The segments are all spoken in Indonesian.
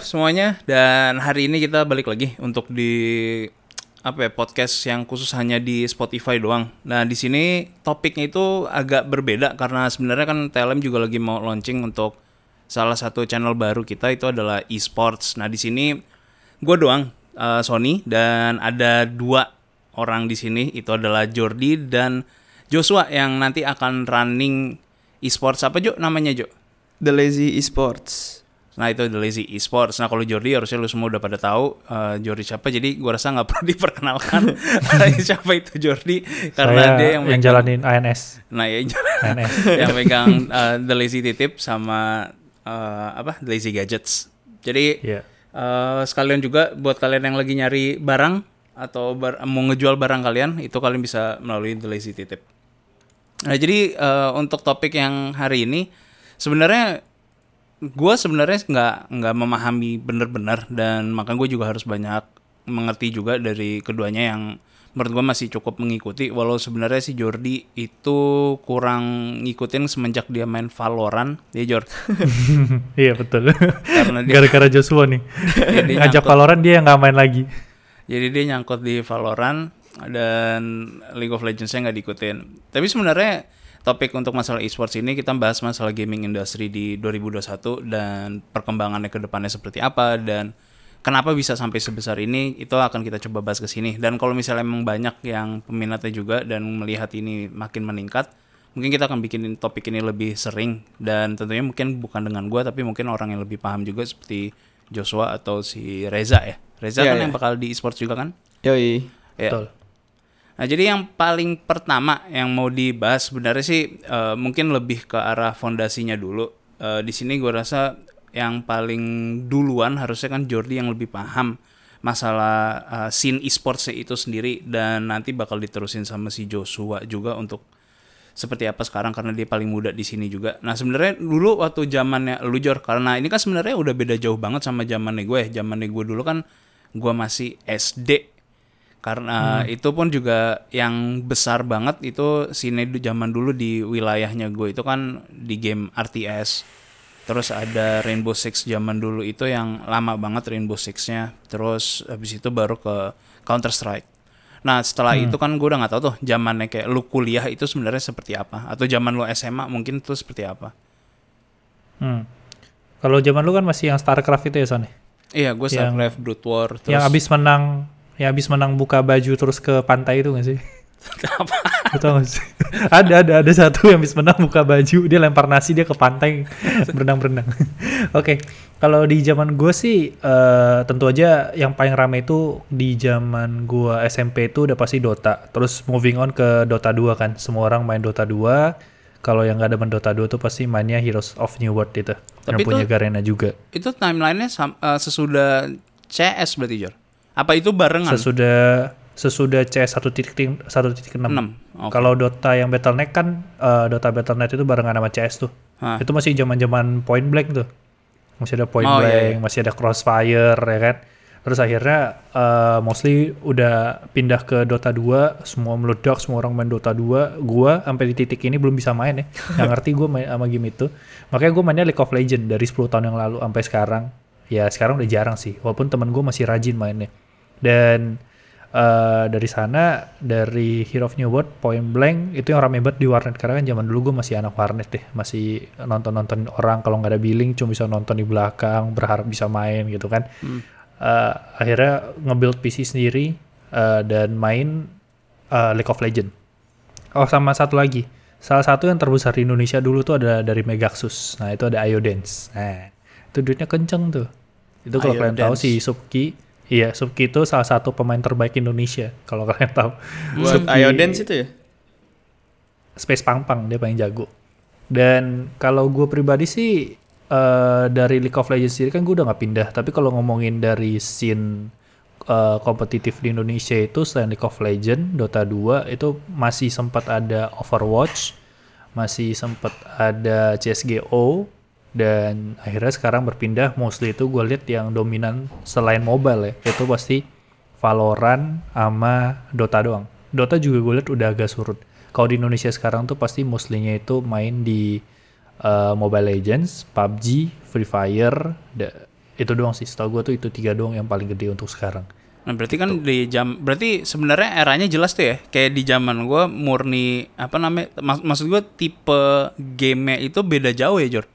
Semuanya dan hari ini kita balik lagi untuk di apa ya podcast yang khusus hanya di Spotify doang. Nah di sini topiknya itu agak berbeda karena sebenarnya kan TLM juga lagi mau launching untuk salah satu channel baru kita itu adalah esports. Nah di sini gue doang uh, Sony dan ada dua orang di sini itu adalah Jordi dan Joshua yang nanti akan running esports apa Jo namanya Jo? The Lazy Esports. Nah itu The Lazy Esports. Nah kalau Jordi harusnya lu semua udah pada tahu uh, Jordi siapa. Jadi gua rasa nggak perlu diperkenalkan siapa itu Jordi karena Saya dia yang, yang megang- jalanin ANS. Nah ya ANS. yang megang uh, The Lazy Titip sama uh, apa The Lazy Gadgets. Jadi Iya. uh, sekalian juga buat kalian yang lagi nyari barang atau bar- mau ngejual barang kalian itu kalian bisa melalui The Lazy Titip. Nah jadi uh, untuk topik yang hari ini sebenarnya gue sebenarnya nggak nggak memahami bener-bener dan maka gue juga harus banyak mengerti juga dari keduanya yang menurut gue masih cukup mengikuti walau sebenarnya si Jordi itu kurang ngikutin semenjak dia main Valorant ya Jord iya betul. karena dia Gara-gara Joshua nih. Ngajak nyangkut. Valorant dia nggak main lagi. jadi dia nyangkut di Valorant dan League of Legends-nya nggak diikutin tapi sebenarnya topik untuk masalah esports ini kita bahas masalah gaming industry di 2021 dan perkembangannya ke depannya seperti apa dan kenapa bisa sampai sebesar ini itu akan kita coba bahas ke sini dan kalau misalnya memang banyak yang peminatnya juga dan melihat ini makin meningkat mungkin kita akan bikin topik ini lebih sering dan tentunya mungkin bukan dengan gua tapi mungkin orang yang lebih paham juga seperti Joshua atau si Reza ya Reza Iya, kan iya. yang bakal di esports juga kan Yoi. ya Betul. Nah, jadi yang paling pertama yang mau dibahas sebenarnya sih eh, mungkin lebih ke arah fondasinya dulu. Eh, di sini gue rasa yang paling duluan harusnya kan Jordi yang lebih paham masalah eh, scene esports itu sendiri dan nanti bakal diterusin sama si Joshua juga untuk seperti apa sekarang karena dia paling muda di sini juga. Nah sebenarnya dulu waktu zamannya lu Jor karena ini kan sebenarnya udah beda jauh banget sama zamannya gue. Zamannya gue dulu kan gue masih SD karena itu pun juga yang besar banget itu sini zaman dulu di wilayahnya gue itu kan di game RTS terus ada Rainbow Six zaman dulu itu yang lama banget Rainbow Six-nya. Terus habis itu baru ke Counter Strike nah setelah itu kan gue udah nggak tahu tuh zamannya kayak lu kuliah itu sebenarnya seperti apa? Atau zaman lu SMA mungkin itu seperti apa? Hmm. Kalau zaman lu kan masih yang StarCraft itu ya Son? iya gue Yang- Starcraft Brood War terus Yang abis menang, yang abis menang buka baju terus ke pantai itu gak sih? apa tau gak sih? ada, ada, ada satu yang abis menang buka baju, dia lempar nasi dia ke pantai berenang-berenang. Oke, kalau di zaman gue sih eh, tentu aja yang paling rame itu di zaman gue SMP itu udah pasti Dota. Terus moving on ke Dota 2 kan, semua orang main Dota 2. Kalau yang gak ada main Dota 2 tuh pasti mainnya Heroes of New World itu. Tapi yang punya itu- Garena juga. itu timelinenya eh, sesudah CS berarti Jor apa itu barengan Sesudah sesudah CS 1.6 1.6. Enam, oke. Kalau Dota yang Battle.net kan eh, Dota Battle.net itu barengan sama CS tuh. Hah. Itu masih zaman-zaman Point Blank tuh. Masih ada Point Oh, iya, Blank, iya. masih ada Crossfire ya kan. Terus akhirnya eh, mostly udah pindah ke Dota 2, semua meledak, semua orang main Dota 2. Gua sampai di titik ini belum bisa main ya. Nggak ngerti gue main sama game itu. Makanya gue mainnya League of Legends dari 10 tahun yang lalu sampai sekarang. Ya sekarang udah jarang sih, walaupun temen gue masih rajin mainnya. Dan eh, dari sana dari Hero of New World, Point Blank itu yang rame banget di warnet karena kan zaman dulu gue masih anak warnet deh, masih nonton-nonton orang kalau nggak ada billing cuma bisa nonton di belakang, berharap bisa main gitu kan. Eh, akhirnya nge-build PC sendiri eh, dan main eh, League of Legends. Oh sama satu lagi, salah satu yang terbesar di Indonesia dulu tuh ada dari Megaxus. Nah itu ada Iodance. Nah itu duitnya kenceng tuh. Itu kalau kalian tahu si Subki, iya Subki itu salah satu pemain terbaik Indonesia. Kalau kalian tahu. Buat Subki- Iodance itu ya? Space Pangpang dia paling jago. Dan kalau gue pribadi sih eh, dari League of Legends sendiri kan gue udah nggak pindah. Tapi kalau ngomongin dari scene eh, kompetitif di Indonesia itu selain League of Legends, Dota 2 itu masih sempat ada Overwatch, masih sempat ada CS:GO dan akhirnya sekarang berpindah mostly itu gue lihat yang dominan selain mobile ya itu pasti Valorant sama Dota doang. Dota juga gue lihat udah agak surut. Kalau di Indonesia sekarang tuh pasti mostly-nya itu main di uh, Mobile Legends, PUBG, Free Fire, da- Itu doang sih. Setahu gue tuh itu tiga doang yang paling gede untuk sekarang. Nah, berarti kan di jam berarti sebenarnya eranya jelas tuh ya. Kayak di zaman gua murni apa namanya? Mak maksud gua tipe game itu beda jauh ya, Jor.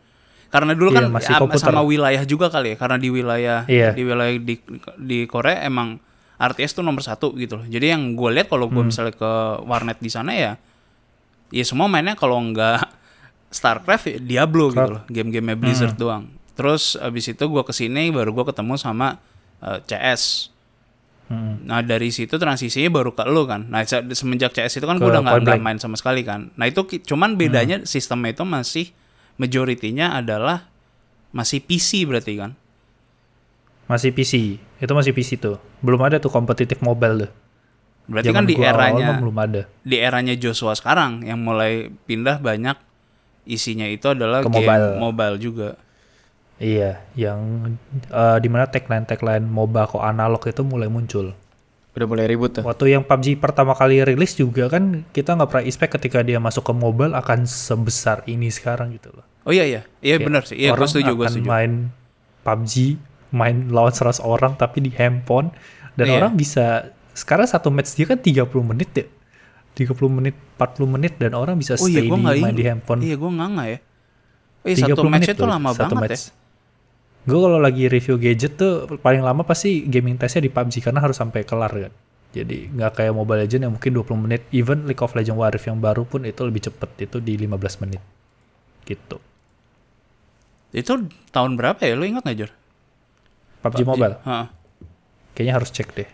Karena dulu Iya, kan masih am- komputer. sama wilayah juga kali ya. Karena di wilayah Iya. di wilayah di di Korea emang RTS tuh nomor satu gitu loh. Jadi yang gue lihat kalau Hmm. gua misalnya ke warnet di sana ya, ya semua mainnya kalau nggak Starcraft ya Diablo gitu loh. Game-game Blizzard Hmm. doang. Terus abis itu gua ke sini baru gua ketemu sama eh, CS. Hmm. Nah dari situ transisinya baru ke lu kan. Nah se- semenjak CS itu kan gue udah nggak main sama sekali kan. Nah itu cuman bedanya sistemnya itu masih majoritinya adalah masih PC berarti kan. Masih PC. Itu masih PC tuh. Belum ada tuh kompetitif mobile tuh. Berarti Zaman kan di eranya mah belum ada. di eranya Joshua sekarang yang mulai pindah banyak isinya itu adalah Ke game mobile. mobile juga. Iya, yang eh, di mana tagline tagline MOBA kok analog itu mulai muncul. Udah mulai ribut tuh. Waktu yang PUBG pertama kali rilis juga kan kita nggak pernah expect ketika dia masuk ke mobile akan sebesar ini sekarang gitu loh. Oh iya iya, iya benar sih. Iya gue orang setuju, gue akan setuju. main PUBG, main lawan 100 orang tapi di handphone dan Iya. orang bisa sekarang satu match dia kan 30 menit ya. 30 menit, 40 menit dan orang bisa Oh iya stay gue di main di handphone. Iya gue nggak nggak ya. Oh iya 30 satu match menit itu lama satu banget match. ya. Gue kalau lagi review gadget tuh paling lama pasti gaming testnya di PUBG karena harus sampai kelar kan. Jadi nggak kayak Mobile Legends yang mungkin 20 menit. Even League of Legends Warrior yang baru pun itu lebih cepet itu di 15 menit. Gitu. Itu tahun berapa ya? Lu ingat nggak Jor? PUBG Mobile. Heeh. Kayaknya harus cek deh.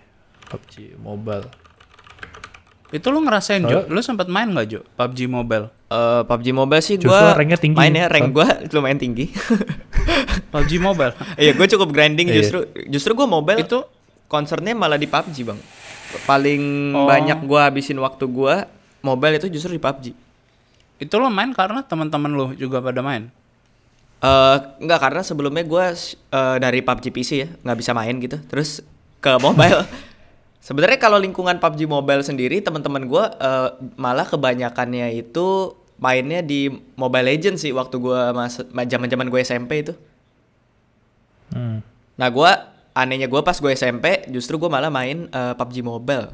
PUBG Mobile. Itu lu ngerasain Jo? Lu sempat main nggak Jo? PUBG Mobile. Eh, PUBG Mobile sih Joshua gua ranknya tinggi. mainnya rank gua lumayan tinggi. PUBG Mobile. Iya, gue cukup grinding Iya. justru. Justru gue mobile itu concernnya malah di PUBG bang. Paling Oh. banyak gua habisin waktu gua mobile itu justru di PUBG. itu lo main karena teman-teman lu juga pada main. Eh enggak karena sebelumnya gua eh, dari PUBG PC ya nggak bisa main gitu. Terus ke mobile. Sebenarnya kalau lingkungan PUBG Mobile sendiri teman-teman gua eh, malah kebanyakannya itu mainnya di Mobile Legends sih waktu gua mas zaman-zaman gue SMP itu. Hmm. Nah gua anehnya gua pas gue SMP justru gua malah main eh, PUBG Mobile.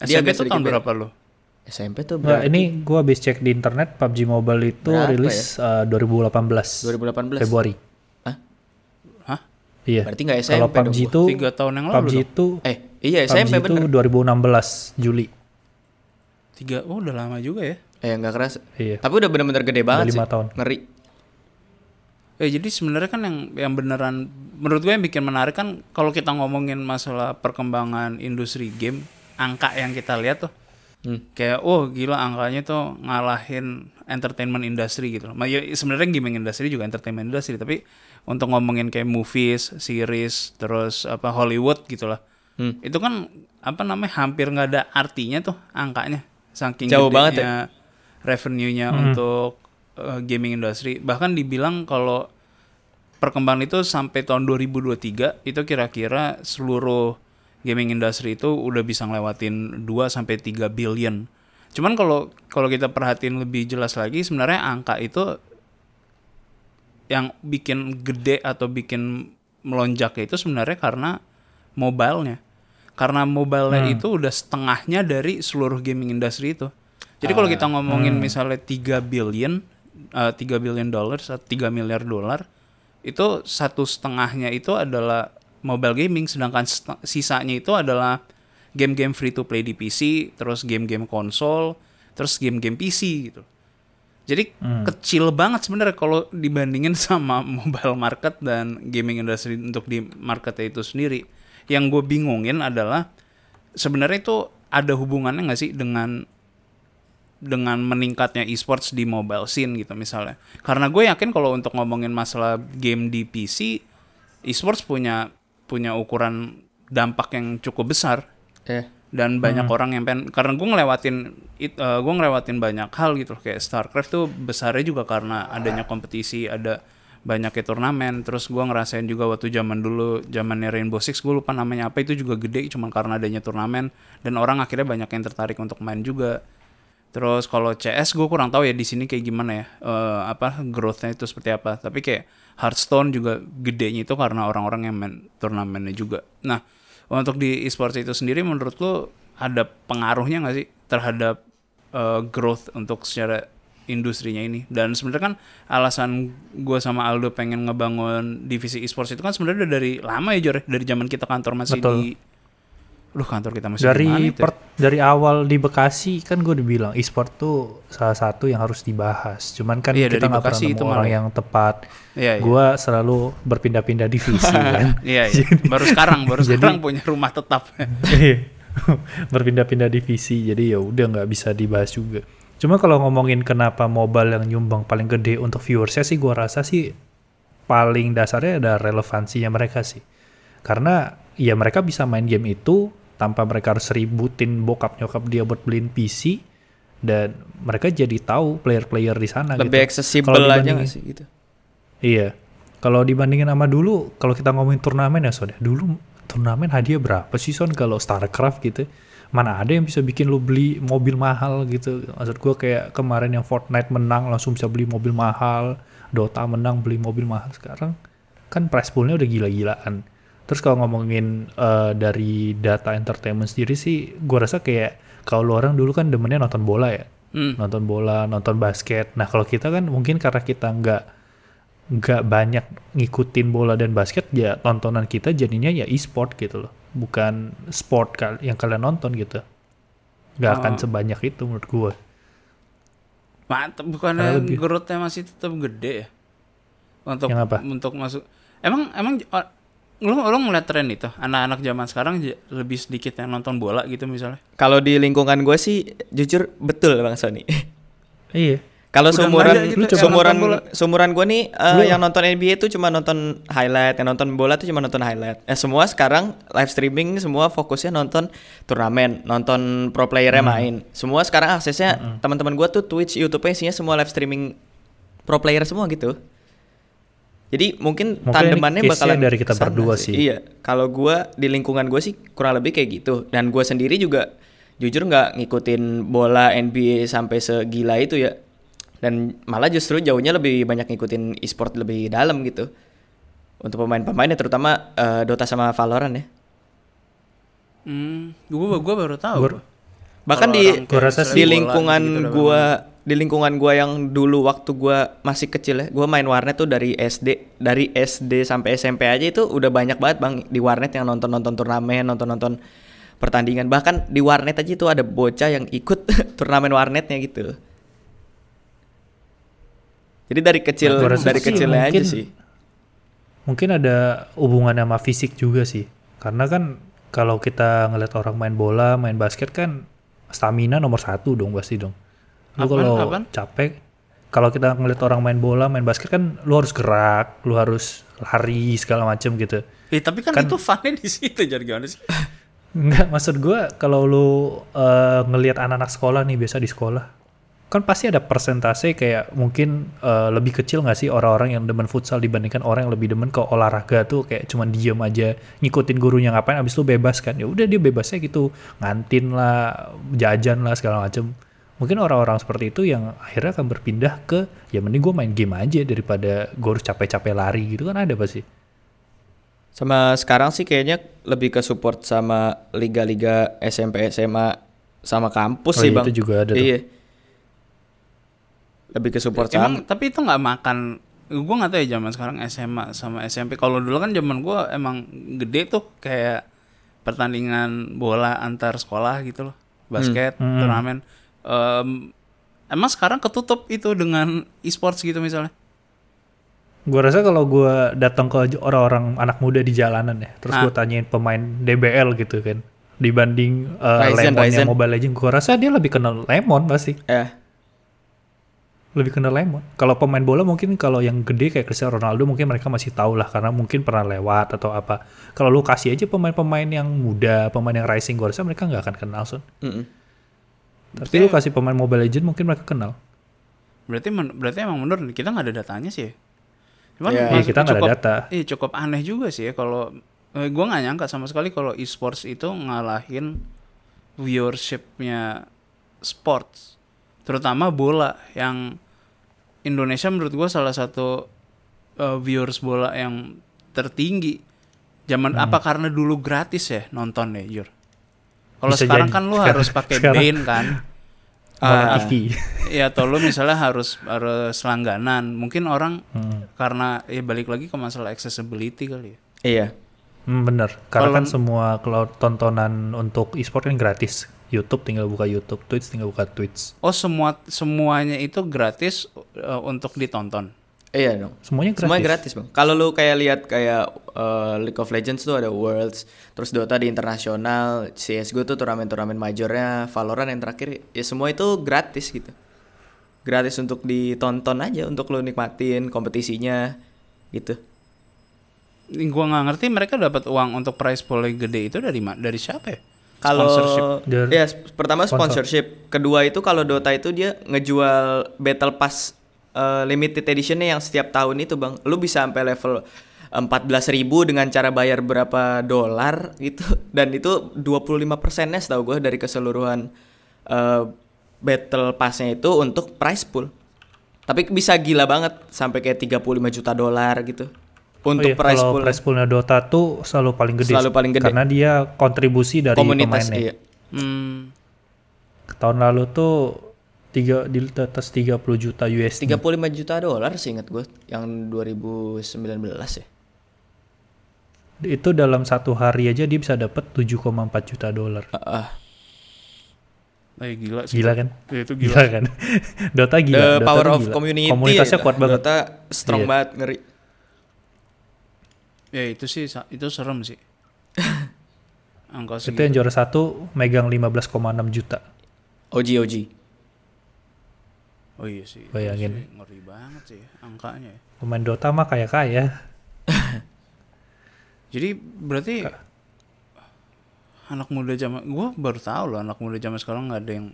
Dia SMP itu tahun beda. berapa lu? SMP tuh Nggak, berarti ini gue habis cek di internet PUBG Mobile itu Berapa rilis eh, 2018 2018. Februari. Hah? Hah? Iya. Berarti nggak SMP Kalau dong PUBG gua. itu Tiga tahun yang lalu PUBG dong. itu Eh, iya PUBG SMP itu bener. 2016 Juli. Tiga, oh udah lama juga ya. Eh, nggak keras. Iya. Tapi udah bener-bener gede banget sih. lima tahun. Ngeri. Eh jadi sebenarnya kan yang yang beneran menurut gue yang bikin menarik kan kalau kita ngomongin masalah perkembangan industri game, angka yang kita lihat tuh Hmm. kayak oh gila angkanya tuh ngalahin entertainment industry gitu loh. Ma- ya, sebenarnya gaming industry juga entertainment industry tapi untuk ngomongin kayak movies, series, terus apa Hollywood gitu lah. Hmm. Itu kan apa namanya hampir nggak ada artinya tuh angkanya saking Jauh banget ya? revenue-nya Hmm. untuk uh, gaming industry. Bahkan dibilang kalau perkembangan itu sampai tahun 2023 itu kira-kira seluruh gaming industry itu udah bisa ngelewatin 2 sampai 3 billion. Cuman kalau kalau kita perhatiin lebih jelas lagi sebenarnya angka itu yang bikin gede atau bikin melonjak itu sebenarnya karena mobilenya. Karena mobilenya Hmm. itu udah setengahnya dari seluruh gaming industry itu. Jadi kalau kita ngomongin Hmm. misalnya 3 billion, eh, 3 billion dollars atau 3 miliar dolar, itu satu setengahnya itu adalah mobile gaming, sedangkan sisanya itu adalah game-game free to play di PC, terus game-game konsol, terus game-game PC gitu. Jadi Hmm. kecil banget sebenarnya kalau dibandingin sama mobile market dan gaming industry untuk di marketnya itu sendiri. Yang gue bingungin adalah sebenarnya itu ada hubungannya nggak sih dengan dengan meningkatnya esports di mobile scene gitu misalnya. Karena gue yakin kalau untuk ngomongin masalah game di PC, esports punya punya ukuran dampak yang cukup besar Eh. dan banyak orang yang pengen karena gue ngelewatin it, gue ngelewatin banyak hal gitu loh. kayak Starcraft tuh besarnya juga karena adanya kompetisi ada banyaknya turnamen terus gue ngerasain juga waktu zaman dulu zamannya Rainbow Six gue lupa namanya apa itu juga gede cuman karena adanya turnamen dan orang akhirnya banyak yang tertarik untuk main juga Terus kalau CS gue kurang tahu ya di sini kayak gimana ya, eh, apa growth-nya itu seperti apa. Tapi kayak Hearthstone juga gedenya itu karena orang-orang yang main turnamennya juga. Nah, untuk di esports itu sendiri menurut lo ada pengaruhnya nggak sih terhadap eh, growth untuk secara industrinya ini? Dan sebenarnya kan alasan gue sama Aldo pengen ngebangun divisi esports itu kan sebenarnya udah dari lama ya Jor, ya? dari zaman kita kantor masih Betul. di Duh kantor kita masih dari ya? dari awal di Bekasi kan gue udah bilang e-sport tuh salah satu yang harus dibahas. Cuman kan Iya, kita nggak pernah nemu itu orang malah. yang tepat. Iya, iya. Gue selalu berpindah-pindah divisi kan. Iya, iya. baru sekarang, baru sekarang punya rumah tetap. Iya. berpindah-pindah divisi jadi ya udah nggak bisa dibahas juga cuma kalau ngomongin kenapa mobile yang nyumbang paling gede untuk viewersnya sih gua rasa sih paling dasarnya ada relevansinya mereka sih karena ya mereka bisa main game itu tanpa mereka harus ributin bokap nyokap dia buat beliin PC dan mereka jadi tahu player-player di sana Lebih gitu. accessible aja nggak sih gitu? Iya. Kalau dibandingin sama dulu, kalau kita ngomongin turnamen ya Son, ya, dulu turnamen hadiah berapa sih Son kalau StarCraft gitu? Mana ada yang bisa bikin lu beli mobil mahal gitu. Maksud gua kayak kemarin yang Fortnite menang langsung bisa beli mobil mahal, Dota menang beli mobil mahal sekarang kan price poolnya udah gila-gilaan. Terus kalau ngomongin eh, dari data entertainment sendiri sih, gua rasa kayak kalau lu orang dulu kan demennya nonton bola ya, Hmm. nonton bola, nonton basket. Nah kalau kita kan mungkin karena kita nggak nggak banyak ngikutin bola dan basket, ya tontonan kita jadinya ya e-sport gitu loh, bukan sport kal yang kalian nonton gitu. Nggak akan Oh. sebanyak itu menurut gua. Mantep, bukannya lebih- growth-nya masih tetap gede ya? Untuk Yang apa? untuk masuk. Emang emang oh, lu lu ngeliat tren itu anak-anak zaman sekarang lebih sedikit yang nonton bola gitu misalnya. Kalau di lingkungan gue sih jujur betul Bang Sony. Iya. Kalau ada gitu bola. seumuran gue nih Lu- yang nonton NBA itu cuma nonton highlight, yang nonton bola tuh cuma nonton highlight. Eh semua sekarang live streaming semua fokusnya nonton turnamen, nonton pro playernya Hmm. main. Semua sekarang aksesnya teman-teman gue tuh Twitch, YouTube-nya isinya semua live streaming pro player semua gitu. Jadi mungkin, Mungkin tandemannya bakalan dari kita berdua sih. Iya, kalau gua di lingkungan gue sih kurang lebih kayak gitu. Dan gue sendiri juga jujur nggak ngikutin bola NBA sampai segila itu ya. Dan malah justru jauhnya lebih banyak ngikutin e-sport lebih dalam gitu. Untuk pemain-pemainnya terutama eh, Dota sama Valorant ya. Hmm, gua gua baru tahu. Gua- Bahkan di di lingkungan gitu gua di lingkungan gua yang dulu waktu gua masih kecil ya, gua main warnet tuh dari SD, dari SD sampai SMP aja itu udah banyak banget Bang di warnet yang nonton-nonton turnamen, nonton-nonton pertandingan. Bahkan di warnet aja itu ada bocah yang ikut turnamen warnetnya gitu. Jadi dari kecil rasa dari sih kecilnya aja mungkin- sih. Mungkin ada hubungan sama fisik juga sih. Karena kan kalau kita ngeliat orang main bola, main basket kan stamina nomor satu dong pasti dong. Lu kalau capek, kalau kita ngeliat orang main bola, main basket kan lu harus gerak, lu harus lari segala macem gitu. Eh, tapi kan, itu funnya di situ jadi gimana sih? Enggak, maksud gua kalau lu eh, ngelihat anak-anak sekolah nih biasa di sekolah, kan pasti ada persentase kayak mungkin eh, lebih kecil nggak sih orang-orang yang demen futsal dibandingkan orang yang lebih demen ke olahraga tuh kayak cuman diem aja ngikutin gurunya ngapain abis itu bebas kan ya udah dia bebasnya gitu ngantin lah jajan lah segala macem mungkin orang-orang seperti itu yang akhirnya akan berpindah ke ya mending gue main game aja daripada gue harus capek-capek lari gitu kan ada pasti Sama sekarang sih kayaknya lebih ke support sama liga-liga SMP SMA sama kampus Oh sih iya, bang. itu juga ada tuh. Iya. Lebih ke support Emang sama. tapi itu nggak makan gue nggak tahu ya zaman sekarang SMA sama SMP kalau dulu kan zaman gue emang gede tuh kayak pertandingan bola antar sekolah gitu loh basket Hmm. turnamen Em, emang sekarang ketutup itu dengan e-sports gitu misalnya Gue rasa kalau gue datang ke orang-orang anak muda di jalanan ya, terus Ah. gue tanyain pemain DBL gitu kan, dibanding uh, Ryzen, Lemon Ryzen. yang Mobile Legends, gue rasa dia lebih kenal Lemon pasti, Ya. Lebih kenal Lemon. Kalau pemain bola mungkin kalau yang gede kayak Cristiano Ronaldo mungkin mereka masih tahu lah karena mungkin pernah lewat atau apa. Kalau lu kasih aja pemain-pemain yang muda, pemain yang rising, gue rasa mereka nggak akan kenal son. Mm-mm. Tapi lu kasih pemain Mobile Legends mungkin mereka kenal. berarti men- berarti emang bener nih, kita nggak ada datanya sih ya. Cuman Iya. Iya, mas- kita nggak ada data. Iya cukup aneh juga sih ya kalau eh, gue nggak nyangka sama sekali kalau e-sports itu ngalahin viewershipnya sports. Terutama bola yang Indonesia menurut gue salah satu uh, viewers bola yang tertinggi. Zaman Hmm. apa karena dulu gratis ya nonton ya, Jur. Kalau sekarang jadi. kan lu Sekarang- harus pakai. Bain kan. TV. Ya atau lu misalnya harus harus langganan. Mungkin orang Hmm. karena ya balik lagi ke masalah accessibility kali ya. Iya. Hmm, bener. Karena Kalau- kan semua kalau tontonan untuk e-sport kan gratis. YouTube tinggal buka YouTube, Twitch tinggal buka Twitch. Oh semua semuanya itu gratis uh, untuk ditonton. Iya dong. Semuanya gratis. Semuanya gratis bang. Kalau lu kayak lihat kayak uh, League of Legends tuh ada Worlds, terus Dota di internasional, CS:GO tuh turnamen-turnamen majornya, Valorant yang terakhir, ya semua itu gratis gitu. Gratis untuk ditonton aja, untuk lu nikmatin kompetisinya, gitu. Gua nggak ngerti mereka dapat uang untuk prize pool yang gede itu dari dari siapa ya? Kalau ya sp- pertama Sponsor. sponsorship, kedua itu kalau Dota itu dia ngejual Battle Pass uh, limited editionnya yang setiap tahun itu bang, lu bisa sampai level 14.000 dengan cara bayar berapa dolar gitu. Dan itu 25 persennya setahu gue dari keseluruhan uh, Battle Passnya itu untuk prize pool. Tapi bisa gila banget sampai kayak 35 juta dolar gitu Oh untuk iya, prize pool prize poolnya Dota tuh selalu paling gede. Selalu paling gede. Karena dia kontribusi dari komunitas pemainnya. iya. Hmm, Tahun lalu tuh tiga di atas 30 juta USD. 35 juta dolar sih ingat gue yang 2019 ya. Itu dalam satu hari aja dia bisa dapat 7,4 juta dolar. Ah, ah. eh, gila sih. Gila kan? Ya, itu Gila, gila. kan? Dota gila. The Dota power of gila. community. Komunitasnya kuat banget. Dota strong Iya. banget ngeri. Ya itu sih sa- itu serem sih. Angka Itu yang segitu. juara satu megang 15,6 juta. OG OG. Oh iya sih. Bayangin. sih ngeri banget sih angkanya. ya. Pemain Dota mah kaya-kaya. Jadi berarti anak muda zaman gua baru tahu loh anak muda zaman sekarang nggak ada yang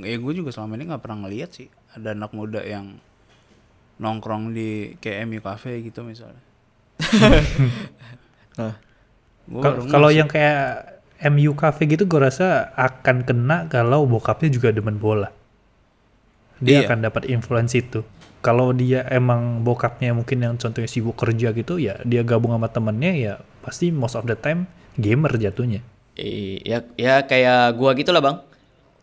ya gue juga selama ini nggak pernah ngeliat sih ada anak muda yang nongkrong di kayak MU Cafe gitu misalnya. Nah, Kalau yang kayak MU Cafe gitu gue rasa akan kena kalau bokapnya juga demen bola. Dia Iya. akan dapat influence itu. Kalau dia emang bokapnya mungkin yang contohnya sibuk kerja gitu ya dia gabung sama temennya ya pasti most of the time gamer jatuhnya. i- ya ya kayak gua gitu lah bang.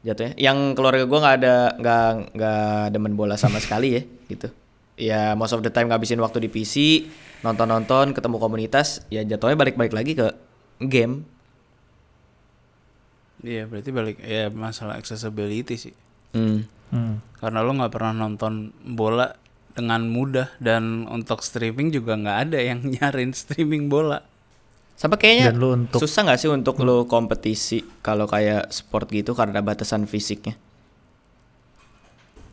Jatuhnya. Yang keluarga gua nggak ada nggak nggak demen bola sama sekali ya gitu. Ya most of the time ngabisin waktu di PC, nonton-nonton, ketemu komunitas, ya jatuhnya balik-balik lagi ke game. Iya berarti balik ya masalah accessibility sih. Hmm. Hmm. Karena lo nggak pernah nonton bola dengan mudah dan untuk streaming juga nggak ada yang nyarin streaming bola. Sampai kayaknya Dan lu untuk- susah nggak sih untuk lo kompetisi kalau kayak sport gitu karena batasan fisiknya?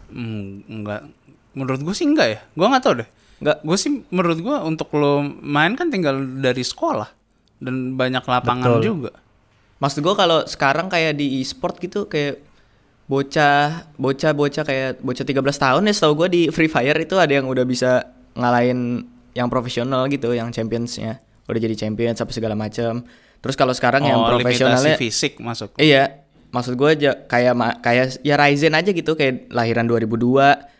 Hmm, enggak. Menurut gue sih enggak ya. Gue nggak tahu deh. Nggak. Gue sih menurut gue untuk lo main kan tinggal dari sekolah dan banyak lapangan Betul. juga. Maksud gue kalau sekarang kayak di e-sport gitu kayak bocah bocah bocah kayak bocah 13 tahun ya setahu gue di Free Fire itu ada yang udah bisa ngalahin yang profesional gitu yang championsnya udah jadi champion sampai segala macam terus kalau sekarang yang oh, limitasi profesionalnya fisik masuk. iya maksud gue aja kayak kayak ya Ryzen aja gitu kayak lahiran 2002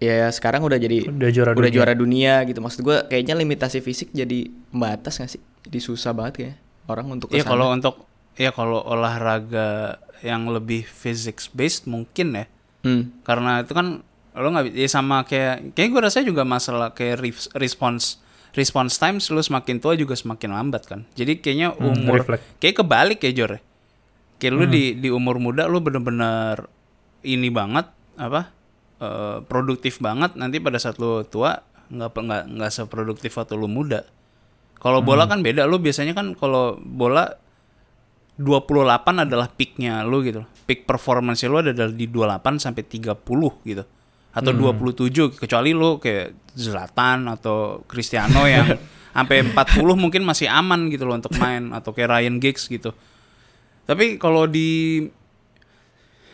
ya sekarang udah jadi Udah juara udah dunia. juara dunia gitu maksud gue kayaknya limitasi fisik jadi pembatas gak sih jadi susah banget kayak orang untuk Iya ke sana. kalau untuk ya kalau olahraga yang lebih physics based mungkin ya. Hmm. karena itu kan lo nggak ya sama kayak kayak gue rasa juga masalah kayak res- response response times lo semakin tua juga semakin lambat kan jadi kayaknya Hmm, umur reflect. kayak kebalik ya Jor ya. kayak lu di di umur muda lu bener-bener ini banget apa eh, produktif banget nanti pada saat lu tua nggak nggak nggak seproduktif waktu lu muda kalau bola kan beda lu biasanya kan kalau bola 28 adalah peaknya lu gitu. Peak performance lu adalah di 28 sampai 30 gitu. Atau 27 kecuali lu kayak Zlatan atau Cristiano yang sampai 40 mungkin masih aman gitu loh untuk main atau kayak Ryan Giggs gitu. Tapi kalau di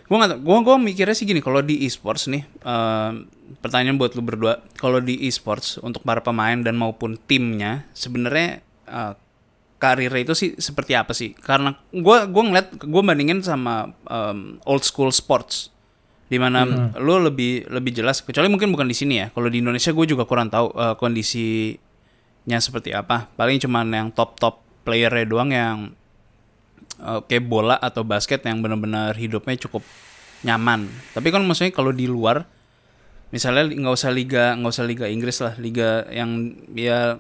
gua nggak gua gua mikirnya sih gini kalau di e-sports nih eh, pertanyaan buat lu berdua kalau di e-sports untuk para pemain dan maupun timnya sebenarnya eh, karirnya itu sih seperti apa sih karena gua gua ngeliat gua bandingin sama em, old school sports Di mana Hmm. lu lebih lebih jelas kecuali mungkin bukan di sini ya. Kalau di Indonesia gue juga kurang tahu eh, kondisinya seperti apa. Paling cuman yang top-top playernya doang yang eh, kayak bola atau basket yang benar-benar hidupnya cukup nyaman. Tapi kan maksudnya kalau di luar misalnya nggak usah liga nggak usah liga Inggris lah, liga yang ya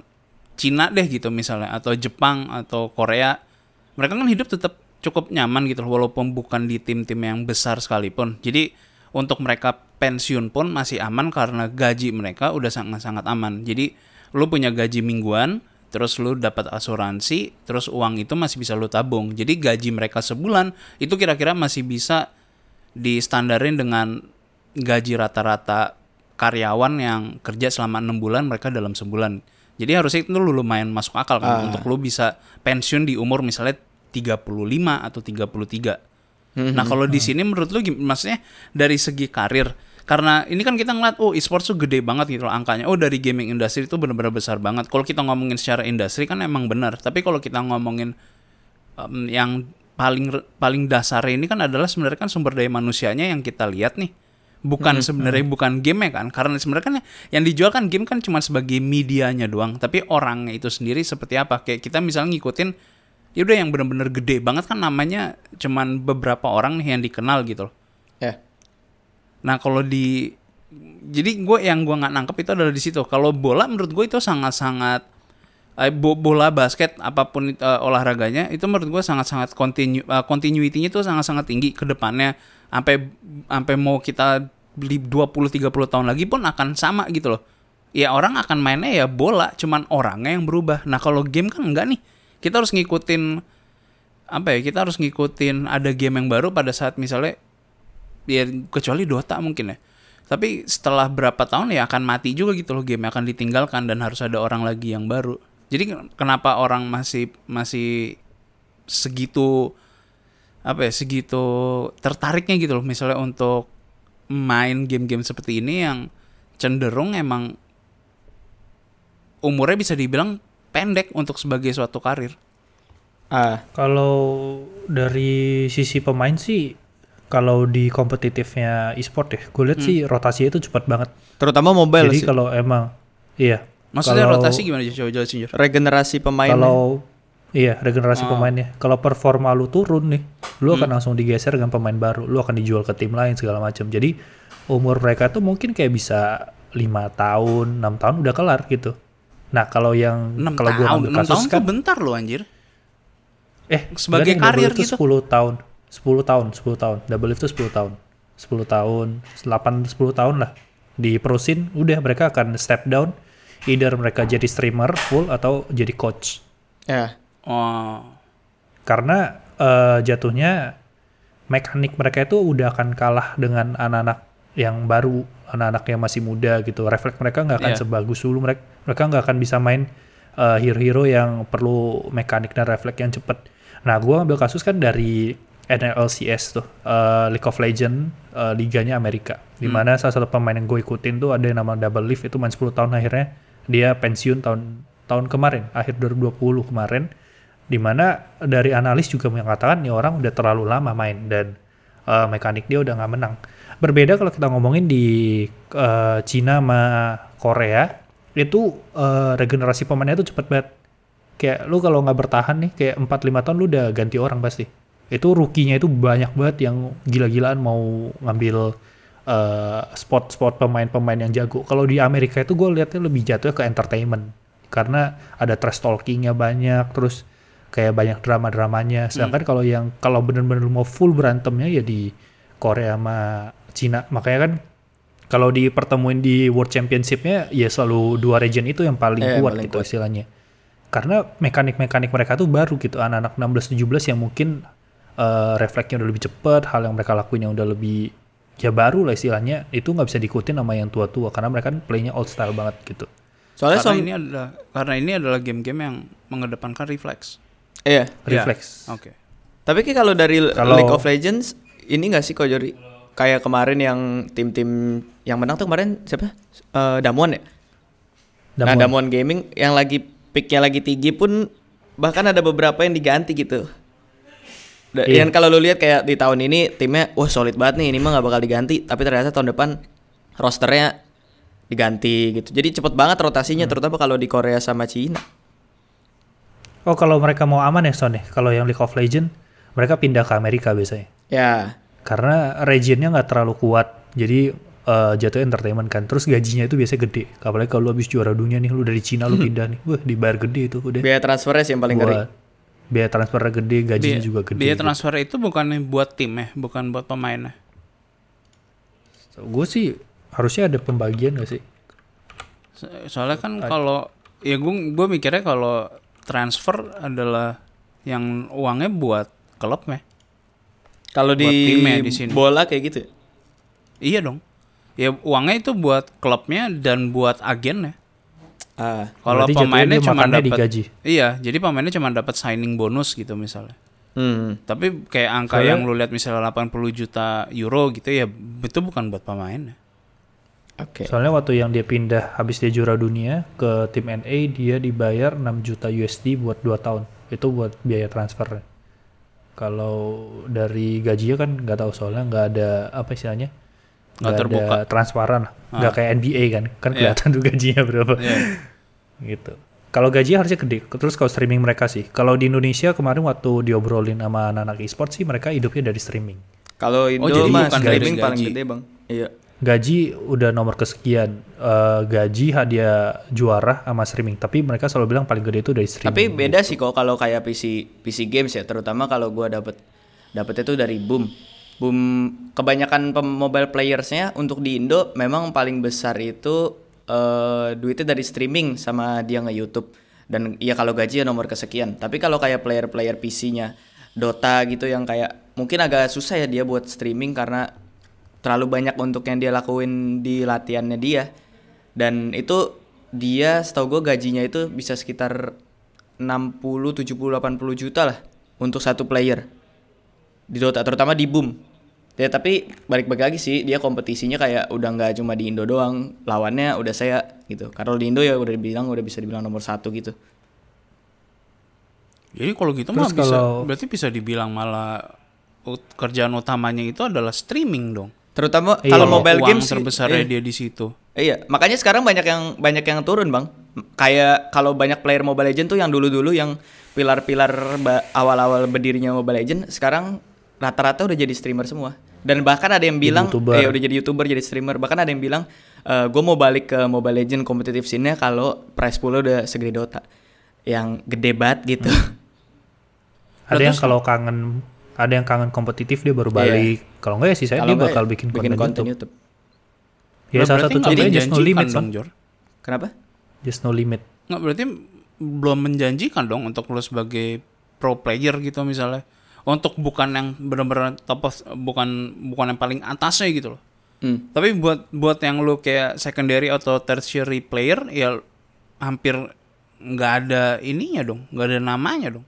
Cina deh gitu misalnya atau Jepang atau Korea. Mereka kan hidup tetap cukup nyaman gitu walaupun bukan di tim-tim yang besar sekalipun. Jadi untuk mereka pensiun pun masih aman karena gaji mereka udah sangat-sangat aman. Jadi lu punya gaji mingguan, terus lu dapat asuransi, terus uang itu masih bisa lu tabung. Jadi gaji mereka sebulan itu kira-kira masih bisa distandarin dengan gaji rata-rata karyawan yang kerja selama enam bulan mereka dalam sebulan. Jadi harusnya itu lu lumayan masuk akal kan Ah. untuk lu bisa pensiun di umur misalnya 35 atau 33. Nah, kalau di sini menurut lu maksudnya dari segi karir karena ini kan kita ngeliat oh e-sports tuh gede banget gitu loh angkanya. Oh dari gaming industry itu benar-benar besar banget. Kalau kita ngomongin secara industri kan emang benar. Tapi kalau kita ngomongin em, yang paling paling dasar ini kan adalah sebenarnya kan sumber daya manusianya yang kita lihat nih bukan sebenarnya bukan game kan karena sebenarnya kan yang dijual kan game kan cuma sebagai medianya doang tapi orangnya itu sendiri seperti apa kayak kita misalnya ngikutin ya udah yang bener-bener gede banget kan namanya cuman beberapa orang nih yang dikenal gitu loh Ya. Nah kalau di jadi gue yang gue nggak nangkep itu adalah di situ. Kalau bola menurut gue itu sangat-sangat eh, bo- bola basket apa pun eh, olahraganya itu menurut gue sangat-sangat continue eh, continuity-nya itu sangat-sangat tinggi ke depannya sampai sampai mau kita beli 20 30 tahun lagi pun akan sama gitu loh. Ya orang akan mainnya ya bola, cuman orangnya yang berubah. Nah kalau game kan enggak nih. Kita harus ngikutin apa ya? Kita harus ngikutin ada game yang baru pada saat misalnya ya kecuali Dota mungkin ya. Tapi setelah berapa tahun ya akan mati juga gitu loh game akan ditinggalkan dan harus ada orang lagi yang baru. Jadi kenapa orang masih masih segitu apa ya segitu tertariknya gitu loh misalnya untuk main game-game seperti ini yang cenderung emang umurnya bisa dibilang pendek untuk sebagai suatu karir. Ah, Kalau dari sisi pemain sih, kalau di kompetitifnya e-sport ya, gue lihat sih rotasinya itu cepat banget. terutama mobile Jadi sih. kalau emang, iya. Maksudnya Kalau- rotasi gimana coba jelasin? Regenerasi pemain. Kalau iya regenerasi Oh. pemainnya. Kalau performa lu turun nih, lu akan langsung digeser dengan pemain baru. Lu akan dijual ke tim lain segala macam. Jadi umur mereka tuh mungkin kayak bisa lima tahun, enam tahun udah kelar gitu. Nah kalau yang 6 kalau gua tahun, ngambil 6 kasus tahun kan, tuh bentar loh anjir. eh sebagai karir itu gitu. 10 tahun, 10 tahun, 10 tahun. Double lift itu 10 tahun, 10 tahun, 8 10 tahun lah. Di pro scene udah mereka akan step down, either mereka jadi streamer full atau jadi coach. Ya. Oh. karena eh, jatuhnya mekanik mereka itu udah akan kalah dengan anak-anak yang baru anak-anak yang masih muda gitu refleks mereka nggak akan Iya. sebagus dulu mereka mereka nggak akan bisa main eh, hero-hero yang perlu mekanik dan refleks yang cepat nah gue ambil kasus kan dari NLCS tuh eh, League of Legends eh, liganya Amerika di mana salah satu pemain yang gue ikutin tuh ada yang nama Double Lift itu main 10 tahun akhirnya dia pensiun tahun tahun kemarin akhir 2020 kemarin di mana dari analis juga mengatakan nih orang udah terlalu lama main dan eh, mekanik dia udah nggak menang. Berbeda kalau kita ngomongin di eh, Cina sama Korea itu eh, regenerasi pemainnya itu cepet banget. Kayak lu kalau nggak bertahan nih kayak 4-5 tahun lu udah ganti orang pasti. Itu rukinya itu banyak banget yang gila-gilaan mau ngambil eh, spot-spot pemain-pemain yang jago. Kalau di Amerika itu gue lihatnya lebih jatuhnya ke entertainment. Karena ada trash talkingnya banyak terus kayak banyak drama-dramanya. Sedangkan kalau yang kalau bener-bener mau full berantemnya ya di Korea sama Cina. Makanya kan kalau dipertemuin di World Championship-nya ya selalu dua region itu yang paling Eh, kuat paling gitu kuat. istilahnya. Karena mekanik-mekanik mereka tuh baru gitu. Anak-anak 16-17 yang mungkin eh, refleksnya udah lebih cepat hal yang mereka lakuin yang udah lebih ya baru lah istilahnya itu nggak bisa diikutin sama yang tua-tua karena mereka kan playnya old style banget gitu Soalnya karena ini adalah karena ini adalah game-game yang mengedepankan refleks. iya. Ya. refleks Oke. Tapi kayak kalau dari Kalau- League of Legends ini nggak sih kok Jori? Kayak kemarin yang tim-tim yang menang tuh kemarin siapa? Eh, Damwon ya. Nah, Damwon. Damwon Gaming yang lagi picknya lagi tinggi pun bahkan ada beberapa yang diganti gitu. Da- Iya. Dan kalau lu lihat kayak di tahun ini timnya wah solid banget nih, ini mah nggak bakal diganti, tapi ternyata tahun depan rosternya diganti gitu. Jadi cepet banget rotasinya terutama kalau di Korea sama Cina. Oh kalau mereka mau aman ya Son ya, kalau yang League of Legends mereka pindah ke Amerika biasanya. Ya, Karena regionnya nggak terlalu kuat, jadi eh, jatuh entertainment kan. Terus gajinya itu biasanya gede. Apalagi kalau lu habis juara dunia nih, lu dari Cina lu pindah nih, wah dibayar gede itu udah. biaya transfernya sih yang paling ngeri. Biaya transfer gede, gajinya Biaya- juga gede. biaya transfer itu bukan buat tim ya, bukan buat pemainnya. Gue sih harusnya ada pembagian gak sih? So- Soalnya kan kalau ya gue gue mikirnya kalau transfer adalah yang uangnya buat klubnya. Kalau di, timnya di sini. bola kayak gitu. ya? Iya dong. Ya uangnya itu buat klubnya dan buat agennya. Ah, Kalau pemainnya cuma dapat digaji. Iya, jadi pemainnya cuma dapat signing bonus gitu misalnya. hmm. Tapi kayak angka Soalnya- yang lu lihat misalnya 80 juta euro gitu ya itu bukan buat pemainnya. Oke. Soalnya waktu yang dia pindah habis dia juara dunia ke tim NA dia dibayar 6 juta USD buat 2 tahun. Itu buat biaya transfer. Kalau dari gajinya kan nggak tahu soalnya nggak ada apa istilahnya Nggak terbuka. ada transparan lah. nggak kayak NBA kan kan Iya. kelihatan tuh gajinya berapa Iya. gitu. Kalau gajinya harusnya gede. Terus kalau streaming mereka sih. Kalau di Indonesia kemarin waktu diobrolin sama anak-anak e-sport sih mereka hidupnya dari streaming. Kalau Indo jadi mah bukan streaming paling gaji. gede, Bang. Iya. gaji udah nomor kesekian Eh, gaji hadiah juara sama streaming tapi mereka selalu bilang paling gede itu dari streaming Tapi beda sih kok kalau kayak PC PC games ya, terutama kalau gua dapet dapet itu dari Boom. Boom kebanyakan mobile playersnya untuk di Indo memang paling besar itu eh duitnya dari streaming sama dia nge YouTube. Dan ya kalau gaji ya nomor kesekian. Tapi kalau kayak player-player PC-nya Dota gitu yang kayak mungkin agak susah ya dia buat streaming karena terlalu banyak untuk yang dia lakuin di latihannya dia dan itu dia setahu gue gajinya itu bisa sekitar 60, 70, 80 juta lah untuk satu player di Dota terutama di Boom ya tapi balik-balik lagi sih dia kompetisinya kayak udah nggak cuma di Indo doang lawannya udah saya gitu karena di Indo ya udah dibilang udah bisa dibilang nomor satu gitu Jadi kalau gitu Terus mah bisa kalau- berarti bisa dibilang malah kerjaan utamanya itu adalah streaming dong. terutama Iya. kalau mobile uang games sih, terbesarnya iya. dia di situ. Iya, makanya sekarang banyak yang banyak yang turun, Bang. Kayak kalau banyak player Mobile Legend tuh yang dulu-dulu yang pilar-pilar awal-awal berdirinya Mobile Legend sekarang rata-rata udah jadi streamer semua. Dan bahkan ada yang bilang YouTuber. eh udah jadi YouTuber, jadi streamer. Bahkan ada yang bilang gue mau balik ke Mobile Legend competitive scene-nya kalau prize pool udah segede Dota. Yang gede banget gitu. ada Nah, yang kalau kangen ada yang kangen kompetitif dia baru balik kalau enggak ya sih saya dia bakal ya, bikin, bikin konten, konten YouTube. YouTube. ya Nah, salah satu contohnya just no limit dong, Jor. Kenapa? just no limit Nggak berarti belum menjanjikan dong untuk lo sebagai pro player gitu misalnya. Untuk bukan yang benar-benar top of, bukan bukan yang paling atasnya gitu loh. Hmm. Tapi buat buat yang lu kayak secondary atau tertiary player ya hampir nggak ada ininya dong, nggak ada namanya dong.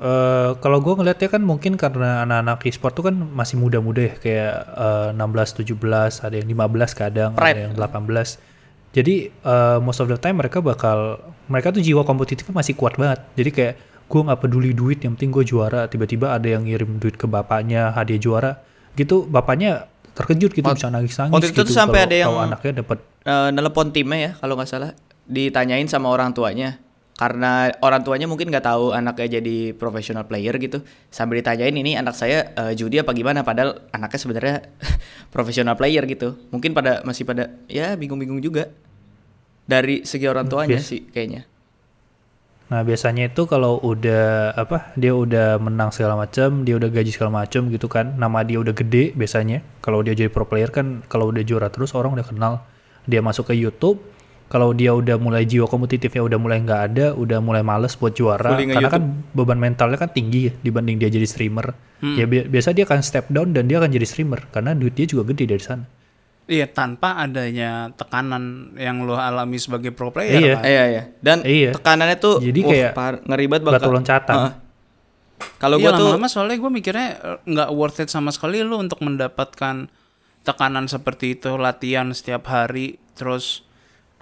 Eh, kalau gue ngeliatnya kan mungkin karena anak-anak e-sport tuh kan masih muda-muda ya kayak eh, 16, 17, ada yang 15 kadang, Pride. ada yang 18. Jadi eh, most of the time mereka bakal mereka tuh jiwa kompetitifnya masih kuat banget. Jadi kayak gue nggak peduli duit, yang penting gue juara. Tiba-tiba ada yang ngirim duit ke bapaknya hadiah juara, gitu bapaknya terkejut gitu bisa nangis-nangis waktu itu gitu tuh sampai ada yang- anaknya dapat eh, nelpon timnya ya kalau nggak salah. Ditanyain sama orang tuanya. Karena orang tuanya mungkin nggak tahu anaknya jadi professional player gitu. Sambil ditanyain ini anak saya eh, judi apa gimana? Padahal anaknya sebenarnya professional player gitu. Mungkin pada masih pada ya bingung-bingung juga. Dari segi orang tuanya sih kayaknya Nah biasanya itu kalau udah apa dia udah menang segala macam, dia udah gaji segala macam gitu kan, nama dia udah gede biasanya. Kalau dia jadi pro player kan, kalau udah juara terus orang udah kenal. Dia masuk ke YouTube, kalau dia udah mulai jiwa kompetitifnya udah mulai nggak ada, udah mulai males buat juara, Fully karena kan beban mentalnya kan tinggi ya dibanding dia jadi streamer. Ya bi- biasa dia akan step down dan dia akan jadi streamer karena duit dia juga gede dari sana. Iya, tanpa adanya tekanan yang lo alami sebagai pro player. Iya. kan? iya iya dan Iya. tekanannya tuh Jadi wah, kayak par- ngeri banget batu bakal- loncatan. Heeh. kalau Iya, gua tuh lama-lama soalnya gue mikirnya eh, nggak worth it sama sekali lo untuk mendapatkan tekanan seperti itu, latihan setiap hari, terus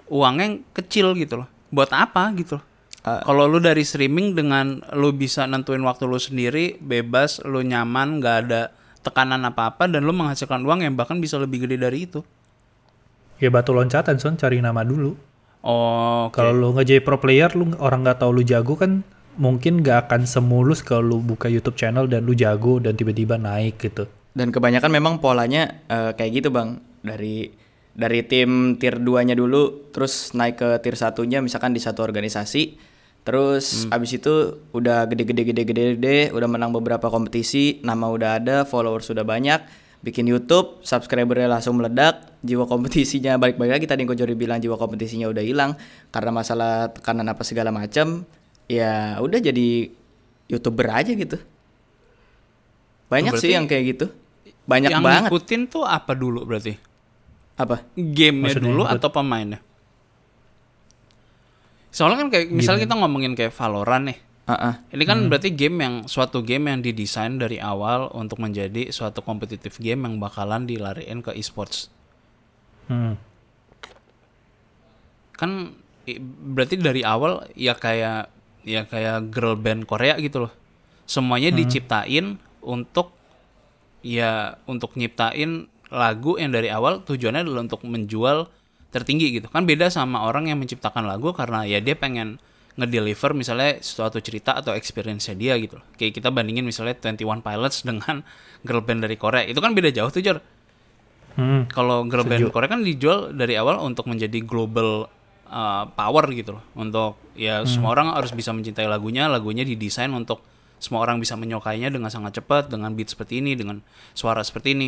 uangnya yang kecil gitu loh. Buat apa gitu loh? Ah. Kalau lu dari streaming dengan lu bisa nentuin waktu lu sendiri, bebas, lu nyaman, nggak ada tekanan apa-apa dan lu menghasilkan uang yang bahkan bisa lebih gede dari itu. Ya batu loncatan son, cari nama dulu. Oh, oke. Kalau lu nggak jadi pro player, lu orang nggak tahu lu jago kan mungkin nggak akan semulus kalau lu buka YouTube channel dan lu jago dan tiba-tiba naik gitu. Dan kebanyakan memang polanya eh, kayak gitu bang dari dari tim tier 2-nya dulu terus naik ke tier satunya misalkan di satu organisasi terus abis itu udah gede-gede gede-gede gede udah menang beberapa kompetisi nama udah ada followers sudah banyak bikin YouTube subscribernya langsung meledak jiwa kompetisinya balik-balik lagi tadi yang Kojori bilang jiwa kompetisinya udah hilang karena masalah tekanan apa segala macam ya udah jadi youtuber aja gitu banyak Berarti sih yang kayak gitu banyak yang banget ngikutin tuh apa dulu berarti? apa Gamenya Maksudnya dulu ikut? atau pemainnya? Soalnya kan kayak misalnya kita ngomongin kayak Valorant nih. Heeh. Ini kan berarti game yang suatu game yang didesain dari awal untuk menjadi suatu kompetitif game yang bakalan dilariin ke e-sports. Hmm. Kan i- berarti dari awal ya kayak ya kayak girl band Korea gitu loh. Semuanya diciptain untuk ya untuk nyiptain lagu yang dari awal tujuannya adalah untuk menjual tertinggi gitu kan beda sama orang yang menciptakan lagu karena ya dia pengen ngedeliver misalnya suatu cerita atau experience-nya dia gitu loh. Kayak kita bandingin misalnya 21 Pilots dengan girl band dari Korea. Itu kan beda jauh tuh, Jor. Hmm. Kalau girl band Korea kan dijual dari awal untuk menjadi global uh, power gitu loh. Untuk ya semua orang harus bisa mencintai lagunya, lagunya didesain untuk semua orang bisa menyukainya dengan sangat cepat, dengan beat seperti ini, dengan suara seperti ini.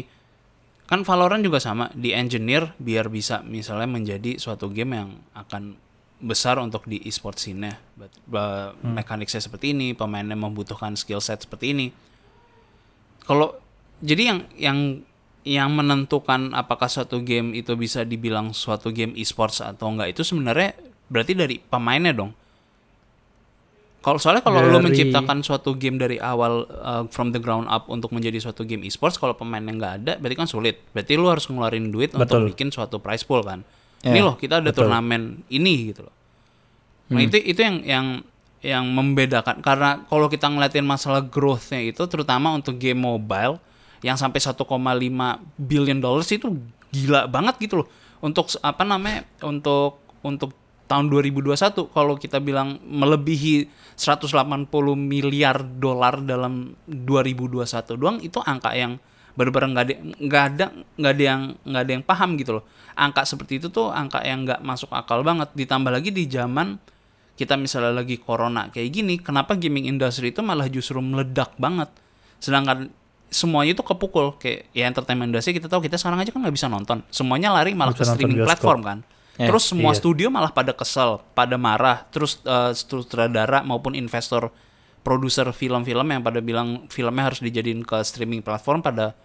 Kan Valorant juga sama, di engineer biar bisa misalnya menjadi suatu game yang akan besar untuk di e-sport scene-nya. But- ba- Mekaniknya seperti ini, pemainnya membutuhkan skill set seperti ini. Kalau jadi yang yang yang menentukan apakah suatu game itu bisa dibilang suatu game e-sports atau enggak itu sebenarnya berarti dari pemainnya dong. Kalau soalnya kalau lo Dari- menciptakan suatu game dari awal uh, from the ground up untuk menjadi suatu game e-sports kalau pemainnya nggak ada berarti kan sulit. Berarti lo harus ngeluarin duit untuk Betul. bikin suatu prize pool kan. Ya, Ini loh kita ada betul. turnamen ini gitu loh. Nah itu itu yang yang yang membedakan karena kalau kita ngeliatin masalah growth-nya itu terutama untuk game mobile yang sampai 1,5 billion dollars itu gila banget gitu loh. Untuk apa namanya? Untuk untuk tahun 2021 kalau kita bilang melebihi 180 miliar dolar dalam 2021 doang itu angka yang benar-benar nggak ada nggak ada nggak ada yang nggak ada yang paham gitu loh. Angka seperti itu tuh angka yang nggak masuk akal banget. Ditambah lagi di zaman kita misalnya lagi corona kayak gini kenapa gaming industry itu malah justru meledak banget? Sedangkan semuanya itu kepukul kayak ya entertainment industry kita tahu kita sekarang aja kan nggak bisa nonton. Semuanya lari malah ke Bisa nonton streaming platform kan Eh, terus semua iya. studio malah pada kesel pada marah terus eh, sutradara maupun investor produser film-film yang pada bilang filmnya harus dijadiin ke streaming platform pada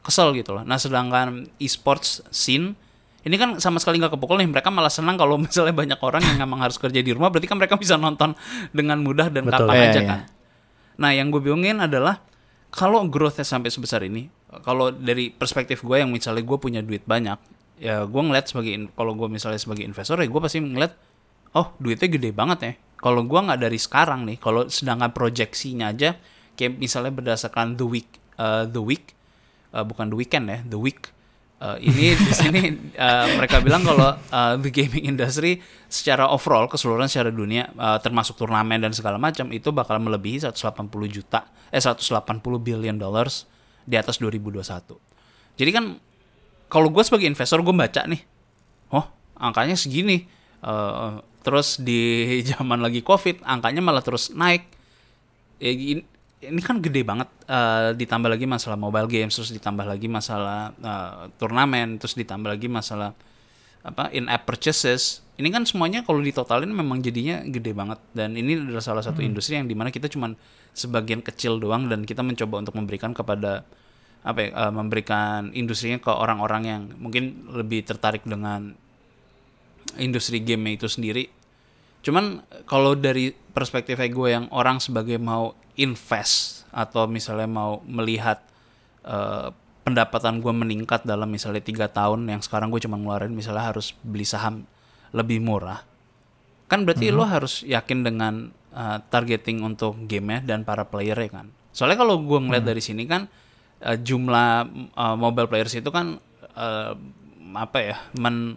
kesel gitu loh. Nah sedangkan e-sports scene ini kan sama sekali nggak kepukul nih. Mereka malah senang kalau misalnya banyak orang yang memang harus kerja di rumah. Berarti kan mereka bisa nonton dengan mudah dan Betul. kapan Iya, aja iya. kan. Nah yang gue bingungin adalah kalau growth-nya sampai sebesar ini, kalau dari perspektif gue yang misalnya gue punya duit banyak, ya gue ngeliat sebagai kalau gue misalnya sebagai investor ya gue pasti ngeliat oh duitnya gede banget ya kalau gue nggak dari sekarang nih kalau sedangkan proyeksinya aja kayak misalnya berdasarkan the week uh, the week uh, bukan the weekend ya the week Uh, ini di sini uh, mereka bilang kalau uh, the gaming industry secara overall keseluruhan secara dunia uh, termasuk turnamen dan segala macam itu bakal melebihi 180 juta eh 180 billion dollars di atas 2021. Jadi kan kalau gue sebagai investor gue baca nih, oh angkanya segini, Eh, terus di zaman lagi covid angkanya malah terus naik. Ya, ini, ini kan gede banget. Eh, ditambah lagi masalah mobile games, terus ditambah lagi masalah eh, turnamen, terus ditambah lagi masalah apa in app purchases. Ini kan semuanya kalau ditotalin memang jadinya gede banget dan ini adalah salah satu industri yang di mana kita cuman sebagian kecil doang dan kita mencoba untuk memberikan kepada apa ya, eh, memberikan industrinya ke orang-orang yang mungkin lebih tertarik dengan industri game itu sendiri. Cuman kalau dari perspektif gue yang orang sebagai mau invest atau misalnya mau melihat eh, pendapatan gue meningkat dalam misalnya tiga tahun yang sekarang gue cuma ngeluarin misalnya harus beli saham lebih murah kan berarti lo harus yakin dengan uh, targeting untuk game dan para player ya kan. Soalnya kalau gue ngeliat dari sini kan uh, jumlah uh, mobile players itu kan uh, apa ya men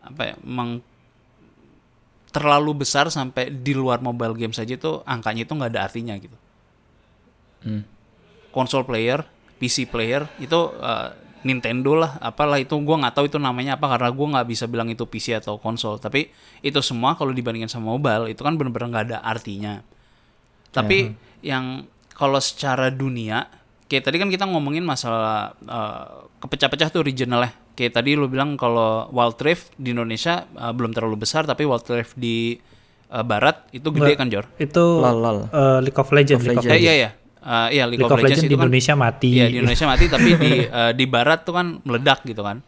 apa ya meng terlalu besar sampai di luar mobile game saja itu angkanya itu nggak ada artinya gitu. Konsol player, PC player itu uh, Nintendo lah, apalah itu gua nggak tahu itu namanya apa karena gua nggak bisa bilang itu PC atau konsol. Tapi itu semua kalau dibandingkan sama mobile itu kan benar-benar nggak ada artinya. Tapi yang kalau secara dunia, kayak tadi kan kita ngomongin masalah uh, kepecah-pecah tuh regional ya. Kayak tadi lu bilang kalau Wild Rift di Indonesia uh, belum terlalu besar, tapi Wild Rift di uh, Barat itu gede Nggak, kan Jor? Itu Lol, lol. eh, League of Legends. League of League of Eh, iya iya. Uh, iya League, League of Legends itu di kan- Indonesia mati. Iya di Indonesia mati tapi di uh, di Barat tuh kan meledak gitu kan.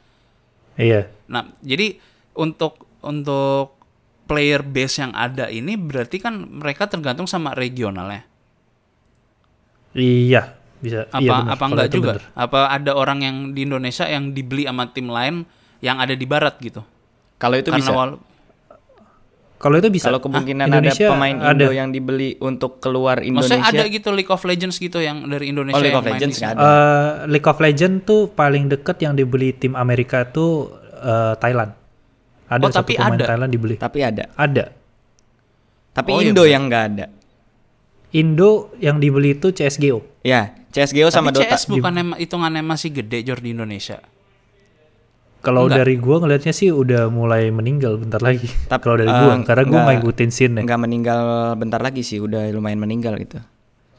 Iya. Nah jadi untuk untuk player base yang ada ini berarti kan mereka tergantung sama regionalnya. Iya, bisa. Apa iya benar, apa enggak itu juga? benar. Apa ada orang yang di Indonesia yang dibeli sama tim lain yang ada di Barat gitu? Kalau itu Karena bisa. Kalau itu bisa. Kalau kemungkinan Indonesia ada pemain ada. Indo yang dibeli untuk keluar Indonesia. Maksudnya ada gitu League of Legends gitu yang dari Indonesia Oh, League yang of main Legends ada. Eh, League of Legends tuh paling deket yang dibeli tim Amerika tuh eh, Thailand. Ada Oh, satu tapi pemain ada. Thailand dibeli. Tapi ada. Ada. Tapi Oh, iya Indo benar. yang nggak ada. Indo yang dibeli itu CSGO. Ya, CS:GO sama Tapi Dota. CS bukan hitungannya masih gede Jor di Indonesia. Kalau Enggak. dari gua ngelihatnya sih udah mulai meninggal bentar lagi. Kalau dari eh, gua, karena gua nggak- nggak ngikutin scene Nggak meninggal bentar lagi sih, udah lumayan meninggal gitu.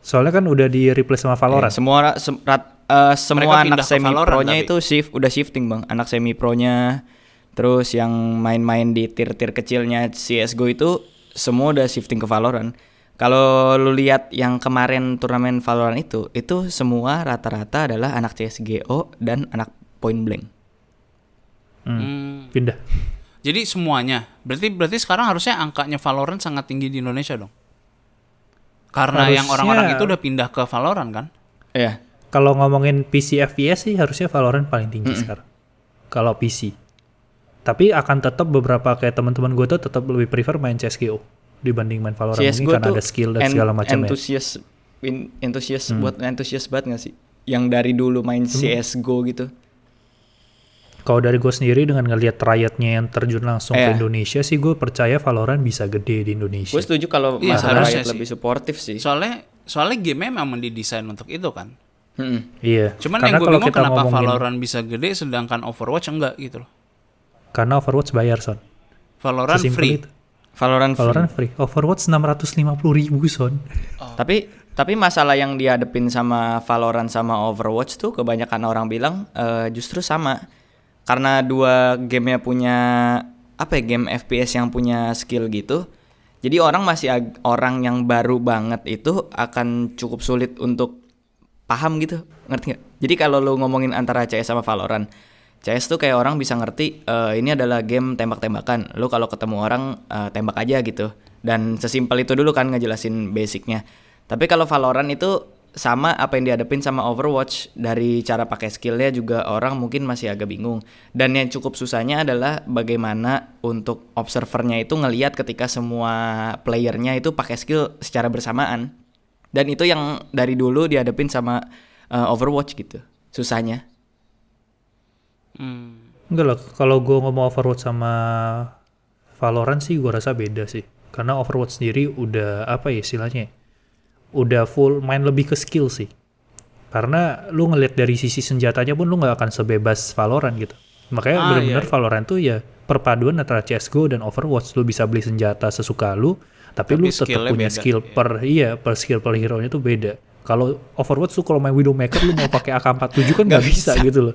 Soalnya kan udah di replace sama Valorant. Ya, semua sem- rat- eh, semua anak semi pro-nya tapi. itu shift udah shifting, Bang. Anak semi pro-nya terus yang main-main di tier-tier kecilnya CS:GO itu semua udah shifting ke Valorant. Kalau lu lihat yang kemarin turnamen Valorant itu, itu semua rata-rata adalah anak CS:GO dan anak Point Blank. Hmm, Hmm. Pindah. Jadi semuanya. Berarti berarti sekarang harusnya angkanya Valorant sangat tinggi di Indonesia dong. Karena yang Harusnya- orang-orang itu udah pindah ke Valorant kan? Iya. Kalau ngomongin PC FPS sih harusnya Valorant paling tinggi sekarang. Kalau PC. Tapi akan tetap beberapa kayak teman-teman gue tuh tetap lebih prefer main CSGO dibanding main Valorant mungkin CS:GO karena ada skill dan en- segala macam ya. Entusias entusias buat entusias banget gak sih? Yang dari dulu main CS:GO gitu. Kalau dari gue sendiri dengan ngelihat Riot-nya yang terjun langsung ke Iya. Indonesia sih gue percaya Valorant bisa gede di Indonesia. Gue setuju kalau Iya, masalah harusnya Riot sih. lebih suportif sih. Soalnya soalnya game memang didesain untuk itu kan. Mm-mm. Iya. Cuman karena yang gue bingung kenapa ngomongin Valorant bisa gede sedangkan Overwatch enggak gitu loh. karena Overwatch bayar son. Valorant Sesimpel free. itu. Valorant, free. Valorant free. Overwatch 650 ribu son. Tapi tapi masalah yang dihadepin sama Valorant sama Overwatch tuh kebanyakan orang bilang eh, justru sama. Karena dua gamenya punya apa ya game FPS yang punya skill gitu. Jadi orang masih ag- orang yang baru banget itu akan cukup sulit untuk paham gitu, ngerti nggak? Jadi kalau lu ngomongin antara CS sama Valorant, CS tuh kayak orang bisa ngerti eh, ini adalah game tembak-tembakan. Lu kalau ketemu orang eh, tembak aja gitu. Dan sesimpel itu dulu kan ngejelasin basicnya. Tapi kalau Valorant itu sama apa yang dihadapin sama Overwatch dari cara pakai skillnya juga orang mungkin masih agak bingung. Dan yang cukup susahnya adalah bagaimana untuk observernya itu ngelihat ketika semua playernya itu pakai skill secara bersamaan. Dan itu yang dari dulu dihadapin sama eh, Overwatch gitu. Susahnya. Hmm. Enggak lah, kalau gue ngomong Overwatch sama Valorant sih gue rasa beda sih. Karena Overwatch sendiri udah apa ya istilahnya? ya, Udah full main lebih ke skill sih. Karena lu ngelihat dari sisi senjatanya pun lu nggak akan sebebas Valorant gitu. Makanya Ah, bener-bener iya. Valorant tuh ya perpaduan antara CSGO dan Overwatch. Lu bisa beli senjata sesuka lu, tapi, Tapi lu tetap punya beda, skill iya. per iya per skill per hero nya tuh beda. Kalau Overwatch tuh kalau main Widowmaker lu mau pakai AK47 kan nggak bisa, gitu loh.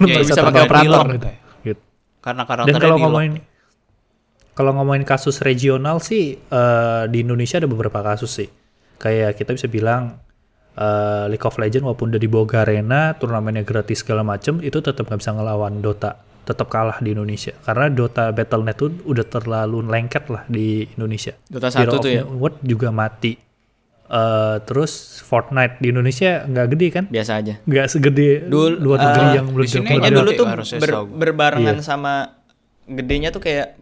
Lu Ya, bisa bisa pakai operator gitu. gitu. Karena Dan karakternya kalau di ngomongin kalau ngomongin kasus regional sih eh, di Indonesia ada beberapa kasus sih. Kayak kita bisa bilang eh, League of Legends walaupun udah dibawa ke arena, turnamennya gratis segala macem, itu tetap nggak bisa ngelawan Dota. Tetap kalah di Indonesia. Karena Dota Battle.net tuh udah terlalu lengket lah di Indonesia. Dota Hero 1 of tuh ya. World juga mati. Eh, terus Fortnite di Indonesia nggak gede kan? Biasa aja. Nggak segede Dul- luar negeri eh, yang di belum kayaknya dulu tuh ber- berbarengan Iya. sama gedenya tuh kayak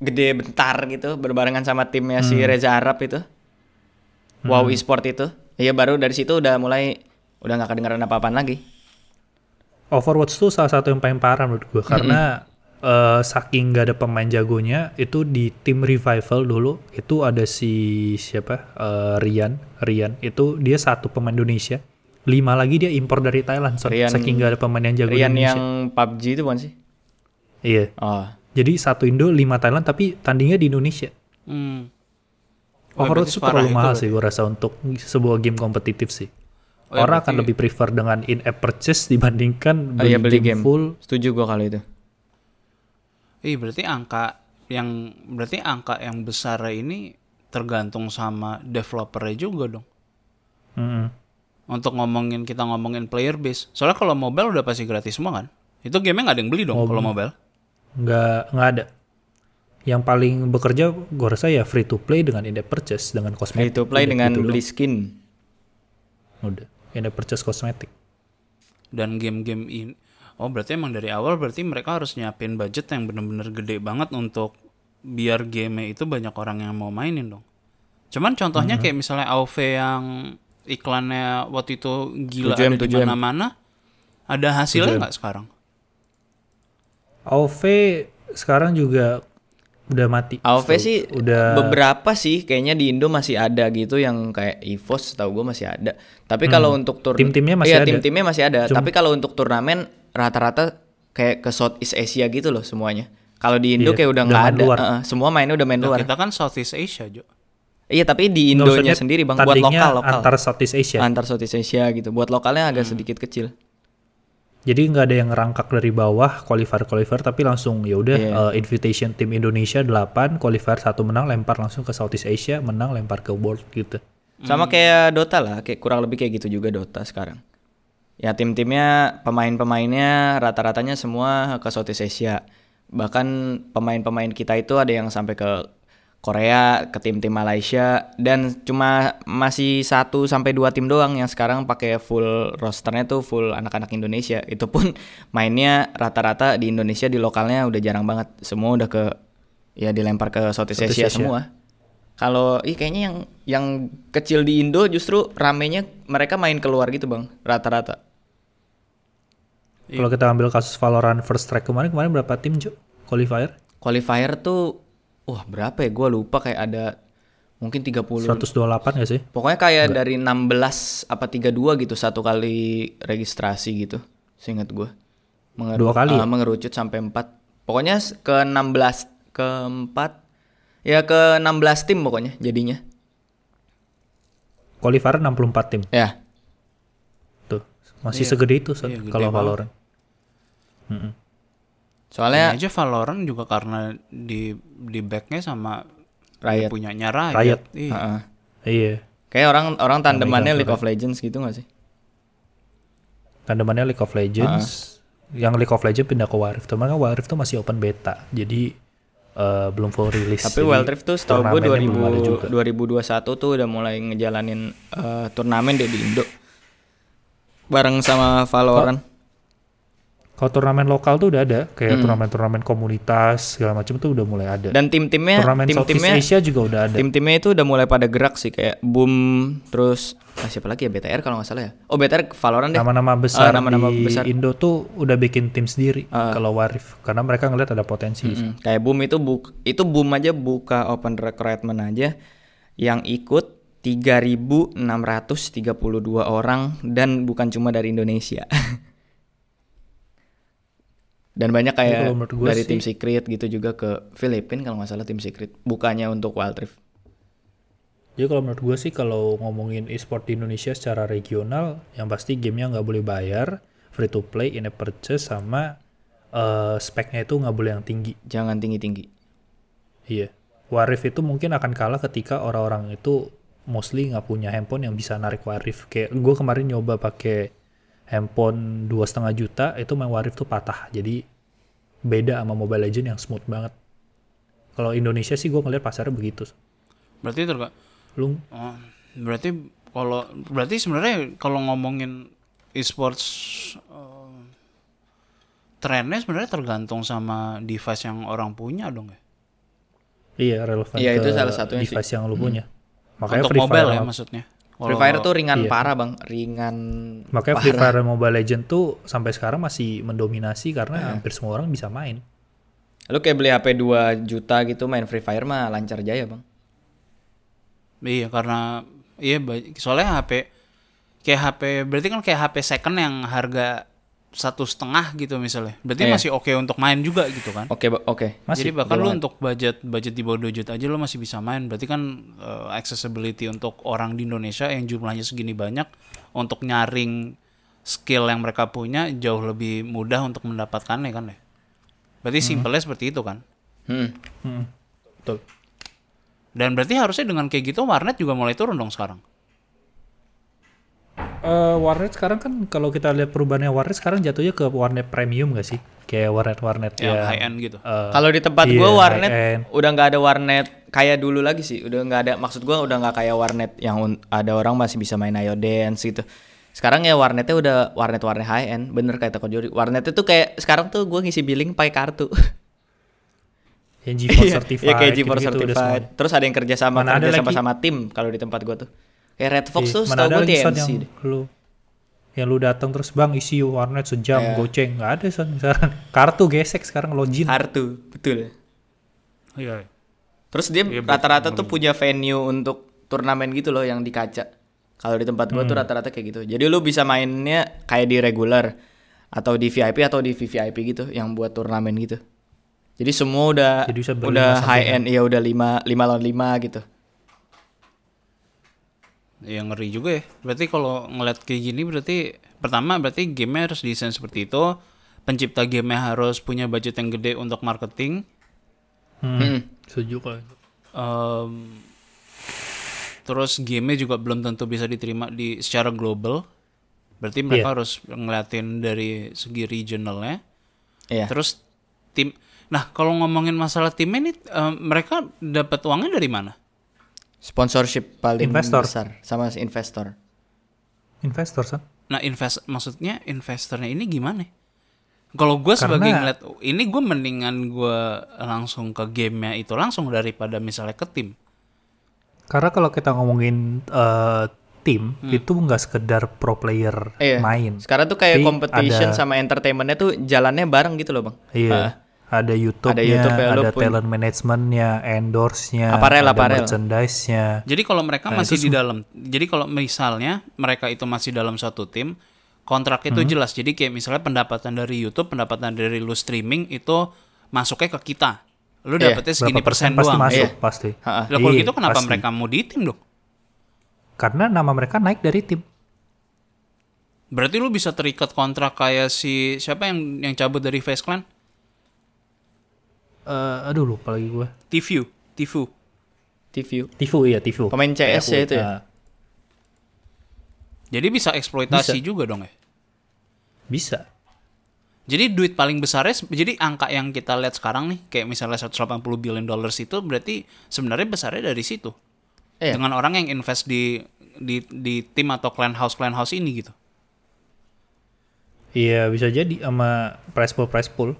gede bentar gitu berbarengan sama timnya Hmm. si Reza Arab itu. Wow e-sport itu. Iya baru dari situ udah mulai udah nggak kedengeran apa-apaan lagi. Overwatch tuh salah satu yang paling parah menurut gue karena eh, saking gak ada pemain jagonya itu di tim revival dulu itu ada si siapa Eh, Rian Rian itu dia satu pemain Indonesia lima lagi dia impor dari Thailand so, Rian- saking gak ada pemain yang jago Rian Indonesia yang PUBG itu bukan sih? iya Oh. jadi satu Indo lima Thailand tapi tandingnya di Indonesia Hmm. Berarti tuh terlalu mahal itu sih gue rasa untuk sebuah game kompetitif sih Oh, ya, orang akan lebih prefer dengan in-app purchase dibandingkan Oh beli, iya beli game, game. full Setuju gua kalau itu. Ih, berarti angka yang berarti angka yang besar ini tergantung sama developernya juga dong. Mm-mm. Untuk ngomongin kita ngomongin player base. Soalnya kalau mobile udah pasti gratis semua kan. Itu game nggak ada yang beli dong kalau mobile. nggak nggak ada yang paling bekerja gue rasa ya free to play dengan in-app purchase dengan Free kosmetik to play Udah dengan gitu beli doang. skin. udah in-app purchase kosmetik Dan game-game ini Oh, berarti emang dari awal berarti mereka harus nyiapin budget yang bener-bener gede banget untuk biar game itu banyak orang yang mau mainin dong. Cuman contohnya kayak misalnya AOV yang iklannya waktu itu gila 7M, ada di 7M. mana-mana. Ada hasilnya nggak sekarang? AOV sekarang juga udah mati AOV So, sih udah beberapa sih kayaknya di Indo masih ada gitu yang kayak EVOS tahu gue masih ada. Tapi kalau untuk tur Hmm. Tim-timnya masih iya, ada. tim-timnya masih ada. Tapi kalau untuk turnamen rata-rata kayak ke Southeast Asia gitu loh semuanya. Kalau di Indo Iya, kayak udah nggak ada. luar. Heeh, semua mainnya udah main Nah, luar. kita kan Southeast Asia, Jo. Iya, tapi di Indonya sendiri Bang buat lokal lokal. antar Southeast Asia Antar Southeast Asia gitu. Buat lokalnya agak Hmm. sedikit kecil. jadi nggak ada yang ngerangkak dari bawah qualifier qualifier tapi langsung ya udah Iya. eh, invitation tim Indonesia 8 qualifier satu menang lempar langsung ke Southeast Asia menang lempar ke world gitu Sama kayak Dota lah, kayak kurang lebih kayak gitu juga Dota sekarang. Ya tim-timnya, pemain-pemainnya rata-ratanya semua ke Southeast Asia. Bahkan pemain-pemain kita itu ada yang sampai ke Korea, ke tim-tim Malaysia dan cuma masih satu sampai dua tim doang yang sekarang pakai full rosternya tuh full anak-anak Indonesia. Itu pun mainnya rata-rata di Indonesia di lokalnya udah jarang banget. Semua udah ke ya dilempar ke Southeast, Southeast Asia, Asia. semua. Kalau ih kayaknya yang yang kecil di Indo justru ramenya mereka main keluar gitu bang rata-rata. Kalau kita ambil kasus Valorant first strike kemarin kemarin berapa tim Jo qualifier Qualifier tuh wah berapa ya? Gua lupa kayak ada mungkin 30 128 gak sih Pokoknya kayak dari 16 apa 32 gitu satu kali registrasi gitu. Seingat gua. Mengeru- Dua kali ah, ya? mengerucut sampai 4. Pokoknya ke 16 ke 4 ya ke 16 tim pokoknya jadinya. qualifier 64 tim Ya. tuh masih segede itu Son, Iya, kalau. Valorant Mm-mm. Soalnya Ini aja Valorant juga karena di di backnya sama Riot. punyanya Riot. Riot. Iya. Heeh. iya Kayak orang orang tandemannya League of Legends gitu gak sih? tandemannya League of Legends yang League of Legends pindah ke Warif teman kan Warif tuh masih open beta jadi eh, belum full release Tapi Wild Rift tuh setahu gue turnamennya belum ada juga. 2000, 2021 tuh udah mulai ngejalanin eh, turnamen deh di Indo. Bareng sama Valorant. Kalau turnamen lokal tuh udah ada Hmm. kayak turnamen-turnamen komunitas segala macam tuh udah mulai ada Dan tim-timnya turnamen Southeast tim-timnya Asia juga udah ada tim-timnya itu udah mulai pada gerak sih kayak Boom terus ah, siapa lagi ya BTR kalau nggak salah ya. Oh BTR Valorant deh. nama-nama besar Ah, nama-nama di besar. Indo tuh udah bikin tim sendiri Ah. kalau Warif karena mereka ngeliat ada potensi Mm-mm. Kayak Boom itu buk itu Boom aja buka open recruitment aja yang ikut 3.632 orang dan bukan cuma dari Indonesia. dan banyak kayak dari sih- tim Secret gitu juga ke Filipina kalau nggak salah tim Secret bukannya untuk Wild Rift. Jadi kalau menurut gue sih kalau ngomongin e-sport di Indonesia secara regional, yang pasti gamenya nggak boleh bayar, free to play, in-app purchase, sama eh, speknya itu nggak boleh yang tinggi. Jangan tinggi-tinggi. Iya. Warif itu mungkin akan kalah ketika orang-orang itu mostly nggak punya handphone yang bisa narik Warif. Kayak gue kemarin nyoba pakai handphone dua setengah juta, itu main Warif tuh patah. Jadi beda sama Mobile Legend yang smooth banget. Kalau Indonesia sih gue ngeliat pasarnya begitu. Berarti terga Lu oh, berarti kalau berarti sebenarnya kalau ngomongin e-sports eh, trennya sebenarnya tergantung sama device yang orang punya dong ya. Iya relevan Iya, ke itu salah satunya sih. device yang lu punya. Makanya Untuk Free mobile Fire ya maksudnya. Free Fire tuh ringan iya. parah bang, ringan. Makanya parah. Free Fire Mobile Legend tuh sampai sekarang masih mendominasi karena hampir semua orang bisa main. Lu kayak beli HP 2 juta gitu main Free Fire mah lancar jaya bang. Iya karena iya soalnya HP kayak HP berarti kan kayak HP second yang harga satu setengah gitu misalnya. Berarti Iya. masih oke untuk main juga gitu kan. Oke Ba- oke. Masih, Jadi bahkan lu untuk budget budget di bawah 2 juta aja lu masih bisa main. Berarti kan eh, accessibility untuk orang di Indonesia yang jumlahnya segini banyak untuk nyaring skill yang mereka punya jauh lebih mudah untuk mendapatkannya kan ya. Berarti simpelnya seperti itu kan. Hmm. Hmm. Betul. Dan berarti harusnya dengan kayak gitu warnet juga mulai turun dong sekarang. Eh, warnet sekarang kan kalau kita lihat perubahannya warnet sekarang jatuhnya ke warnet premium gak sih? Kayak warnet-warnet Yang ya. high end gitu. eh, Kalau di tempat iya, gua warnet udah nggak ada warnet kayak dulu lagi sih. Udah nggak ada maksud gua udah nggak kayak warnet yang ada orang masih bisa main Ayo Dance gitu. Sekarang ya warnetnya udah warnet-warnet high end, bener kayak Toko Jori. Warnetnya tuh kayak sekarang tuh gua ngisi billing pakai kartu. yang GeForce Iya, certified. Iya kayak GeForce gitu-gitu udah certified. semuanya. Terus ada yang kerja sama Mana ada kerja sama tim kalau di tempat gua tuh. Kayak Red Fox Iya, tuh setahu TMC yang deh. lu yang lu datang terus bang isi warnet sejam Iya. goceng nggak ada son sekarang kartu gesek sekarang login Kartu, betul. Iya. Terus dia Iya, rata-rata tuh punya venue untuk turnamen gitu loh yang di kaca. Kalau di tempat gua tuh Hmm. rata-rata kayak gitu. Jadi lu bisa mainnya kayak di regular atau di VIP atau di VVIP gitu yang buat turnamen gitu. Jadi semua udah Jadi udah high end, iya udah 5 5 lawan 5 gitu. Ya ngeri juga ya. Berarti kalau ngeliat kayak gini berarti pertama berarti game harus desain seperti itu. Pencipta game harus punya budget yang gede untuk marketing. hmm. Hmm. setuju kalau itu. Em, terus game juga belum tentu bisa diterima di secara global. Berarti mereka Iya. harus ngeliatin dari segi regionalnya. Iya. Terus tim. Nah kalau ngomongin masalah timnya ini em, mereka dapat uangnya dari mana? Sponsorship paling Investor. besar sama si investor. investor son Nah, invest maksudnya investornya ini gimana? Kalau gue sebagai Karena- ngeliat ini gue mendingan gue langsung ke gamenya itu langsung daripada misalnya ke tim. karena kalau kita ngomongin eh, tim Hmm. itu nggak sekedar pro player Iya. main Sekarang tuh kayak Tapi competition ada- sama entertainmentnya tuh jalannya bareng gitu loh bang. iya ada YouTube-nya, Ada YouTube ya, ada pun- talent managementnya, endorse-nya, Apparel, ada merchandise-nya. Jadi kalau mereka Nah, masih di dalam, jadi kalau misalnya mereka itu masih dalam satu tim, kontrak itu Hmm. jelas. Jadi kayak misalnya pendapatan dari YouTube, pendapatan dari lu streaming itu masuknya ke kita. Lu Iya, dapetnya segini Berapa persen persen pasti doang. masuk Iya. pasti. Ha-ha. Lah kalau Iya, gitu kenapa pasti. mereka mau di tim dong? Karena nama mereka naik dari tim. Berarti lu bisa terikat kontrak kayak si siapa yang yang cabut dari Face Clan? Eh, aduh lupa lagi gue. Tifu, Tifu. TV. Tifu iya Tifu. Pemain CS ya itu ya? Nah, Jadi bisa eksploitasi Bisa. juga dong ya. bisa. Jadi duit paling besarnya, jadi angka yang kita lihat sekarang nih, kayak misalnya 180 billion dollars itu berarti sebenarnya besarnya dari situ. Iya. Dengan orang yang invest di di di tim atau clan house clan house ini gitu. Iya bisa jadi sama price pool price pool.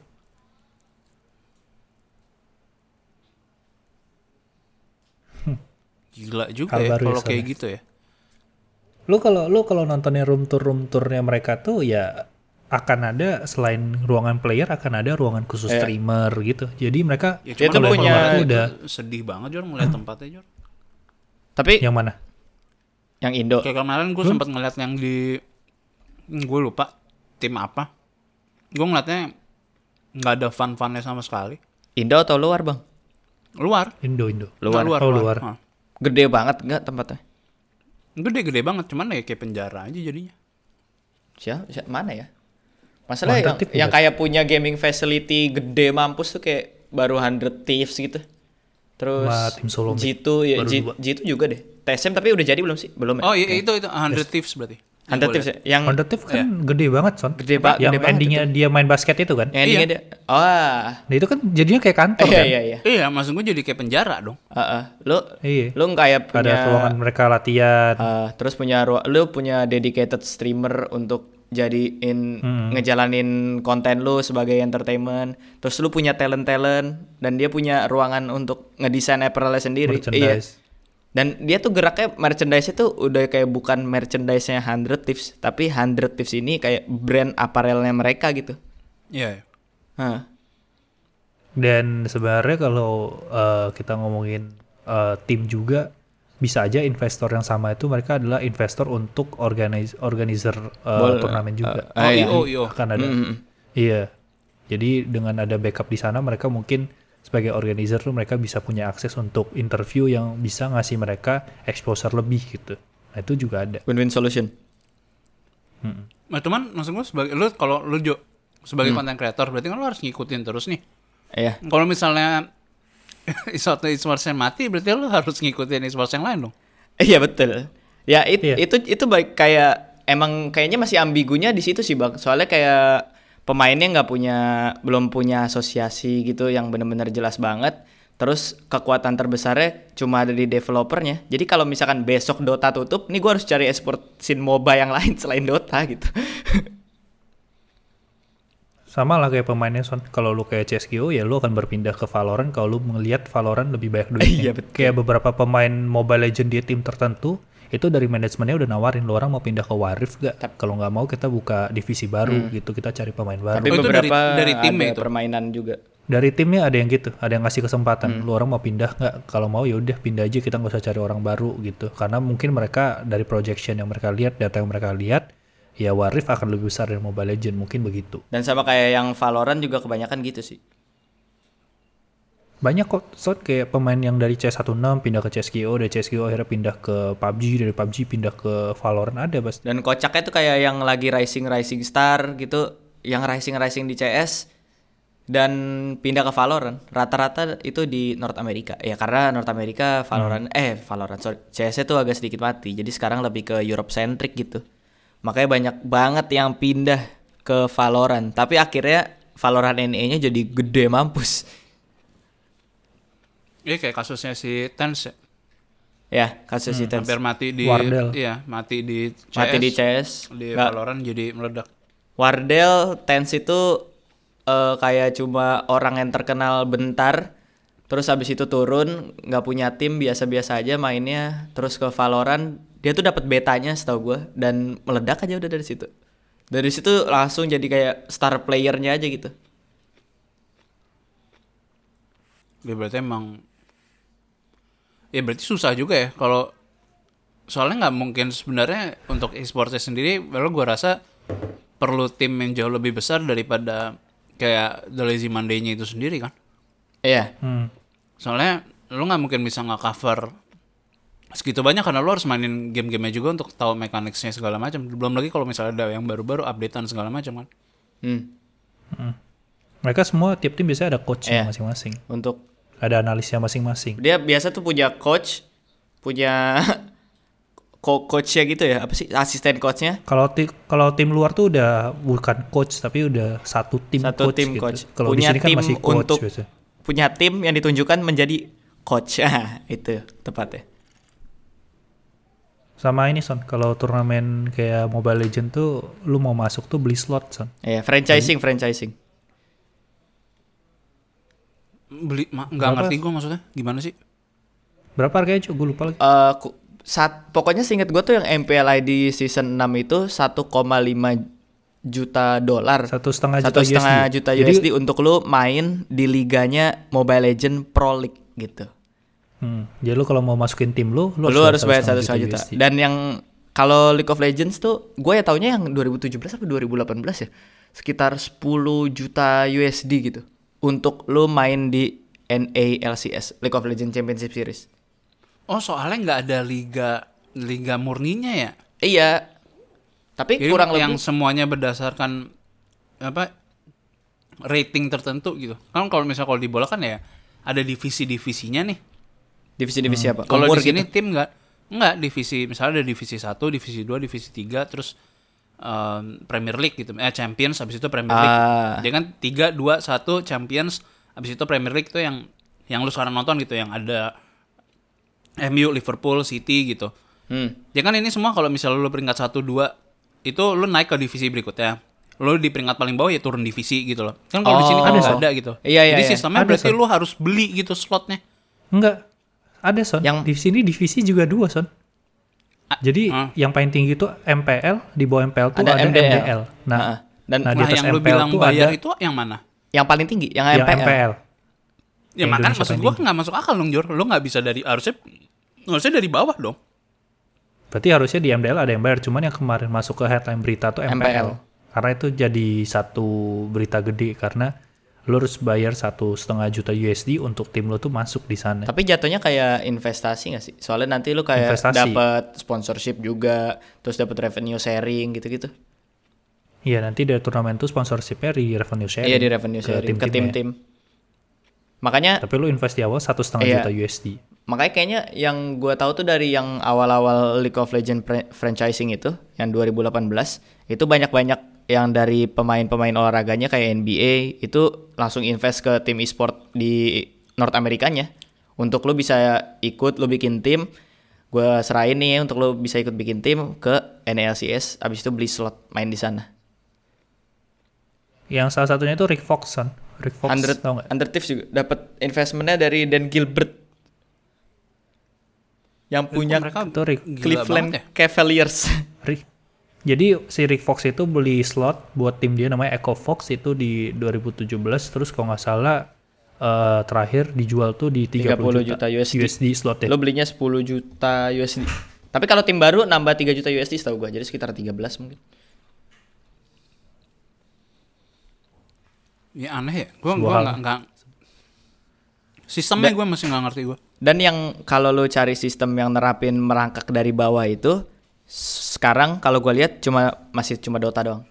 Gila juga Hal ya ya kalau kayak soalnya. gitu ya. Lu kalau lu kalau nontonnya room tour room tournya mereka tuh ya akan ada selain ruangan player akan ada ruangan khusus Iya. streamer gitu. Jadi mereka Ya level punya- itu udah sedih banget Jor ngeliat tempatnya Jor. Tapi yang mana? yang Indo. Kayak kemarin gue sempat ngeliat yang di gue lupa tim apa. Gue ngeliatnya nggak ada fun-funnya sama sekali. Indo atau luar bang? Luar. Indo Indo. Nggak, Luar. luar. Oh, luar. Hah. Gede banget nggak tempatnya? Gede-gede banget, cuman ya kayak penjara aja jadinya. Siapa? siapa- Mana ya? Masalah yang, yang kayak punya gaming facility gede mampus tuh kayak baru 100 Thieves gitu. Terus Sama tim Solo Mid. G2 ya G. G2 juga deh. TSM tapi udah jadi belum sih? Belum ya? Oh iya itu itu 100 Thieves berarti. Yang 100 gua Thieves ya? Yang Honda Tiff kan gede banget son. Gede ba- Yang gede banget endingnya dia main basket itu kan. yang endingnya dia. Oh. Nah itu kan jadinya kayak kantor Iya kan. iya iya. Iya, maksud gue jadi kayak penjara dong. Heeh. Lu Iya. lu kayak punya Ada ruangan mereka latihan. eh, terus punya ru- lu punya dedicated streamer untuk jadiin ngejalanin konten lu sebagai entertainment. Terus lu punya talent-talent dan dia punya ruangan untuk ngedesain apparelnya sendiri. Iya. Dan dia tuh geraknya merchandise itu udah kayak bukan merchandise-nya 100 Tips, tapi 100 Tips ini kayak brand apparelnya mereka gitu. Iya. iya. Hah. Dan sebenarnya kalau eh, kita ngomongin eh, tim juga bisa aja investor yang sama itu mereka adalah investor untuk organis organizer Bol- turnamen juga. ah, iya. Oh, IO, akan ada. Mm, mm. Iya. Jadi dengan ada backup di sana mereka mungkin sebagai organizer tuh mereka bisa punya akses untuk interview yang bisa ngasih mereka exposure lebih gitu. Nah, itu juga ada. Win-win solution. Nah, cuman maksud gue sebagai lu kalau lu Jo sebagai content creator berarti kan lu harus ngikutin terus nih. Iya. Kalau misalnya suatu e-sports yang mati berarti lu harus ngikutin e-sports yang lain dong. Iya betul. Ya it- Iya. itu itu baik kayak emang kayaknya masih ambigunya di situ sih bang. Soalnya kayak pemainnya nggak punya belum punya asosiasi gitu yang benar-benar jelas banget. Terus kekuatan terbesarnya cuma ada di developernya. Jadi kalau misalkan besok Dota tutup, nih gue harus cari export scene MOBA yang lain selain Dota gitu. Sama lah kayak pemainnya Son. Kalau lu kayak CSGO ya lu akan berpindah ke Valorant kalau lu melihat Valorant lebih banyak duitnya. Iya, betul. Kayak beberapa pemain Mobile Legend di tim tertentu itu dari manajemennya udah nawarin lu orang mau pindah ke Warrior gak? Kalau nggak mau kita buka divisi baru gitu kita cari pemain baru. Tapi Oh, itu dari- beberapa dari timnya ada itu? permainan juga. Dari timnya ada yang gitu, ada yang ngasih kesempatan. Lu orang mau pindah nggak? Kalau mau ya udah pindah aja kita nggak usah cari orang baru gitu. Karena mungkin mereka dari projection yang mereka lihat, data yang mereka lihat, ya Warrior akan lebih besar dari Mobile Legend mungkin begitu. Dan sama kayak yang Valorant juga kebanyakan gitu sih. Banyak kok shot kayak pemain yang dari CS16 pindah ke CSGO, dari CSGO akhirnya pindah ke PUBG, dari PUBG pindah ke Valorant ada Bas. Dan kocaknya tuh kayak yang lagi rising rising star gitu, yang rising rising di CS dan pindah ke Valorant. Rata-rata itu di North America. Ya karena North America Valorant eh Valorant sorry, CS itu agak sedikit mati. Jadi sekarang lebih ke Europe centric gitu. Makanya banyak banget yang pindah ke Valorant. Tapi akhirnya Valorant NE-nya jadi gede mampus. Iya kayak kasusnya si Tens ya. Ya, kasus itu Hampir mati di Wardell. Iya, mati di CS. mati di CS. Di Nggak- Valorant jadi meledak. Wardell Tens itu eh, kayak cuma orang yang terkenal bentar terus habis itu turun nggak punya tim biasa-biasa aja mainnya terus ke Valorant dia tuh dapat betanya setahu gue dan meledak aja udah dari situ dari situ langsung jadi kayak star playernya aja gitu Ya berarti emang ya berarti susah juga ya kalau soalnya nggak mungkin sebenarnya untuk e-sportsnya sendiri kalau gue rasa perlu tim yang jauh lebih besar daripada kayak The Lazy Monday-nya itu sendiri kan iya Hmm. soalnya lu nggak mungkin bisa nggak cover segitu banyak karena lu harus mainin game-gamenya juga untuk tahu mekaniknya segala macam belum lagi kalau misalnya ada yang baru-baru updatean segala macam kan hmm. Mereka semua tiap tim biasanya ada coach Iya. masing-masing. untuk Ada analisnya masing-masing. dia biasa tuh punya coach punya co coachnya gitu ya apa sih asisten coachnya Kalau ti- kalau tim luar tuh udah bukan coach tapi udah satu tim Satu coach tim gitu. coach. Kalau di sini kan masih coach untuk- biasa. punya tim yang ditunjukkan menjadi coach Ah, itu tepatnya Sama ini Son, kalau turnamen kayak Mobile Legend tuh lu mau masuk tuh beli slot Son. ya franchising franchising beli ma- nggak ngerti gue maksudnya gimana sih Berapa harganya cuy? Gue lupa lagi. Eh, ku- saat pokoknya seingat gue tuh yang MPLID season 6 itu 1,5 juta dolar Satu setengah satu juta setengah USD. juta Jadi- USD untuk lu main di liganya Mobile Legend Pro League gitu Hmm, jadi lu kalau mau masukin tim lu, lu, lu harus bayar satu setengah juta. USD. Dan yang kalau League of Legends tuh, gue ya taunya yang 2017 atau 2018 ya, sekitar 10 juta USD gitu untuk lu main di NALCS League of Legends Championship Series. oh soalnya nggak ada liga liga murninya ya Iya, tapi Jadi kurang yang lebih semuanya berdasarkan apa rating tertentu gitu. Kan kalau misalnya kalau di bola kan ya ada divisi-divisinya nih. divisi-divisi apa? Kalau di sini gitu. tim nggak nggak divisi misalnya ada divisi 1, divisi 2, divisi 3 terus um, Premier League gitu. Eh Champions habis itu Premier League. Ah. Jadi kan 3 2 1 Champions habis itu Premier League tuh yang yang lu sekarang nonton gitu yang ada MU, Liverpool, City gitu. Hmm. Ya kan ini semua kalau misalnya lu peringkat 1 2 itu lu naik ke divisi berikutnya. Lu di peringkat paling bawah ya turun divisi gitu loh. Kan kalau di sini kan Oh. nggak ada gitu. Iya, iya, Jadi iya. sistemnya Ada, berarti Son. lu harus beli gitu slotnya. Enggak. Ada son. Yang- di sini divisi juga dua son. Jadi ah. yang paling tinggi itu MPL, di bawah MPL tuh Ada ada, MDL. MDL. Nah, Heeh. dan nah, di Nah, atas yang lu MPL bilang tuh bayar ada itu yang mana? yang paling tinggi, yang, yang MPL. MPL. Ya Indonesia maksud gua nggak masuk akal dong Jor. Lu nggak bisa dari harusnya harusnya dari bawah dong. Berarti harusnya di MDL ada yang bayar, cuman yang kemarin masuk ke headline berita tuh MPL. MPL. Karena itu jadi satu berita gede karena lu harus bayar satu setengah juta USD untuk tim lu tuh masuk di sana. Tapi jatuhnya kayak investasi gak sih? Soalnya nanti lu kayak dapat sponsorship juga, terus dapat revenue sharing gitu-gitu. Iya nanti dari turnamen tuh sponsorshipnya di revenue sharing. Iya di revenue ke sharing ke tim-tim. Makanya Tapi lu invest di awal satu setengah Iya. juta USD. makanya kayaknya yang gua tahu tuh dari yang awal-awal League of Legends franchising itu yang 2018 itu banyak-banyak yang dari pemain-pemain olahraganya kayak NBA itu langsung invest ke tim e-sport di North Amerikanya untuk lu bisa ikut lu bikin tim gua serahin nih ya untuk lu bisa ikut bikin tim ke NLCS abis itu beli slot main di sana Yang salah satunya itu Rick Fox son. Rick Fox Under tau nggak? Under Thieves juga dapat investmentnya dari Dan Gilbert yang punya mereka Itu Rick, gila Cleveland ya. Cavaliers. Jadi si Rick Fox itu beli slot buat tim dia namanya Echo Fox itu di 2017 terus kalau nggak salah eh, terakhir dijual tuh di 30, 30 juta USD. slot ya. Lo belinya 10 juta USD. Tapi kalau tim baru nambah 3 juta USD setahu gua. Jadi sekitar 13 mungkin. Ya aneh ya. Gua Sebuah gua hal. nggak nggak sistemnya gue masih nggak ngerti gue. Dan yang kalau lo cari sistem yang nerapin merangkak dari bawah itu sekarang kalau gua lihat cuma masih cuma Dota doang.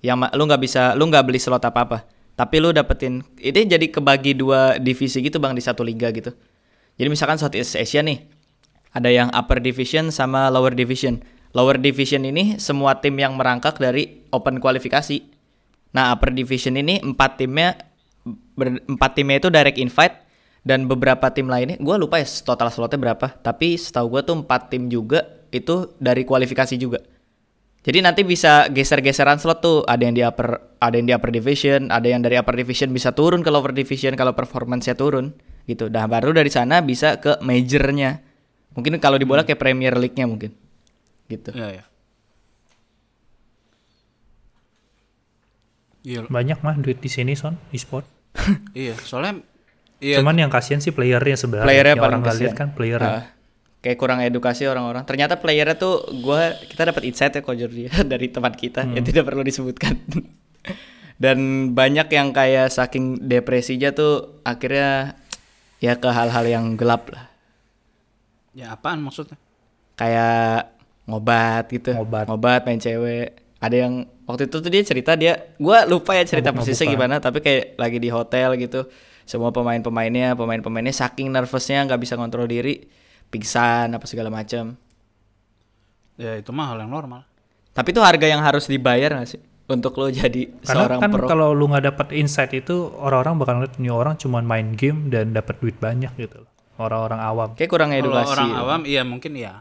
Yang lu nggak bisa lu nggak beli slot apa-apa. Tapi lu dapetin ini jadi kebagi dua divisi gitu Bang di satu liga gitu. Jadi misalkan Southeast Asia nih ada yang upper division sama lower division. Lower division ini semua tim yang merangkak dari open kualifikasi. Nah, upper division ini empat timnya ber- empat timnya itu direct invite dan beberapa tim lainnya gue lupa ya total slotnya berapa tapi setahu gue tuh empat tim juga itu dari kualifikasi juga jadi nanti bisa geser-geseran slot tuh ada yang di upper ada yang di upper division ada yang dari upper division bisa turun ke lower division kalau performance-nya turun gitu nah baru dari sana bisa ke majornya mungkin kalau di bola kayak Premier League-nya mungkin gitu Iya ya. Iya, Banyak mah duit di sini son e-sport. iya. Soalnya iya Cuman yang kasihan sih playernya sebenarnya. Playernya Yang paling orang lihat kasihan. kan playernya. Ah, kayak kurang edukasi orang-orang. Ternyata playernya tuh gua kita dapat insight ya kok Jordi dari teman kita yang tidak perlu disebutkan. Dan banyak yang kayak saking depresinya tuh akhirnya ya ke hal-hal yang gelap lah. ya apaan maksudnya? Kayak ngobat gitu. Ngobat. main cewek. Ada yang waktu itu tuh dia cerita dia gua lupa ya cerita Mabuk-mabukan. persisnya gimana tapi kayak lagi di hotel gitu. Semua pemain-pemainnya, pemain-pemainnya saking nervousnya nggak bisa kontrol diri, pingsan apa segala macam. Ya itu mah hal yang normal. Tapi itu harga yang harus dibayar gak sih untuk lo jadi Karena seorang kan pro? kalau lu nggak dapat insight itu orang-orang bakal ngeliat ini orang cuma main game dan dapat duit banyak gitu loh. Orang-orang awam. Kayak kurang Kalau edukasi. orang ya. awam iya mungkin ya.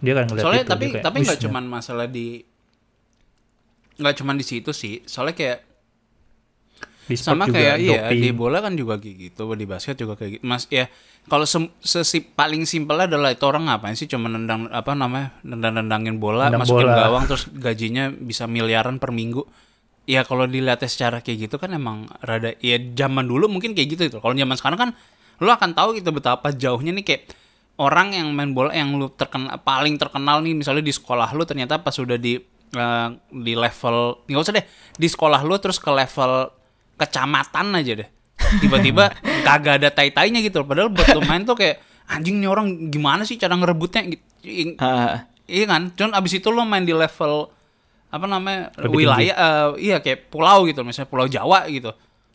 Dia kan ngeliat Soalnya itu, tapi kayak, tapi nggak "Wih, cuman masalah di nggak cuman di situ sih. Soalnya kayak di sport sama juga kayak iya doping. di bola kan juga kayak gitu, di basket juga kayak gitu. Mas ya kalau sesi paling simpel adalah itu orang ngapain sih cuma nendang apa namanya nendang-nendangin bola, Nendang masukin bola. gawang terus gajinya bisa miliaran per minggu. Ya kalau dilihatnya secara kayak gitu kan emang rada ya zaman dulu mungkin kayak gitu itu. Kalau zaman sekarang kan lu akan tahu gitu betapa jauhnya nih kayak orang yang main bola yang lu terkenal paling terkenal nih misalnya di sekolah lu ternyata pas sudah di eh, di level nggak usah deh di sekolah lu terus ke level kecamatan aja deh. Tiba-tiba kagak ada tai-tainya gitu padahal buat lu main tuh kayak anjing nih orang gimana sih cara ngerebutnya? Gitu. Iya kan? Cuman abis itu lu main di level apa namanya Lebih wilayah eh, iya kayak pulau gitu misalnya pulau Jawa gitu.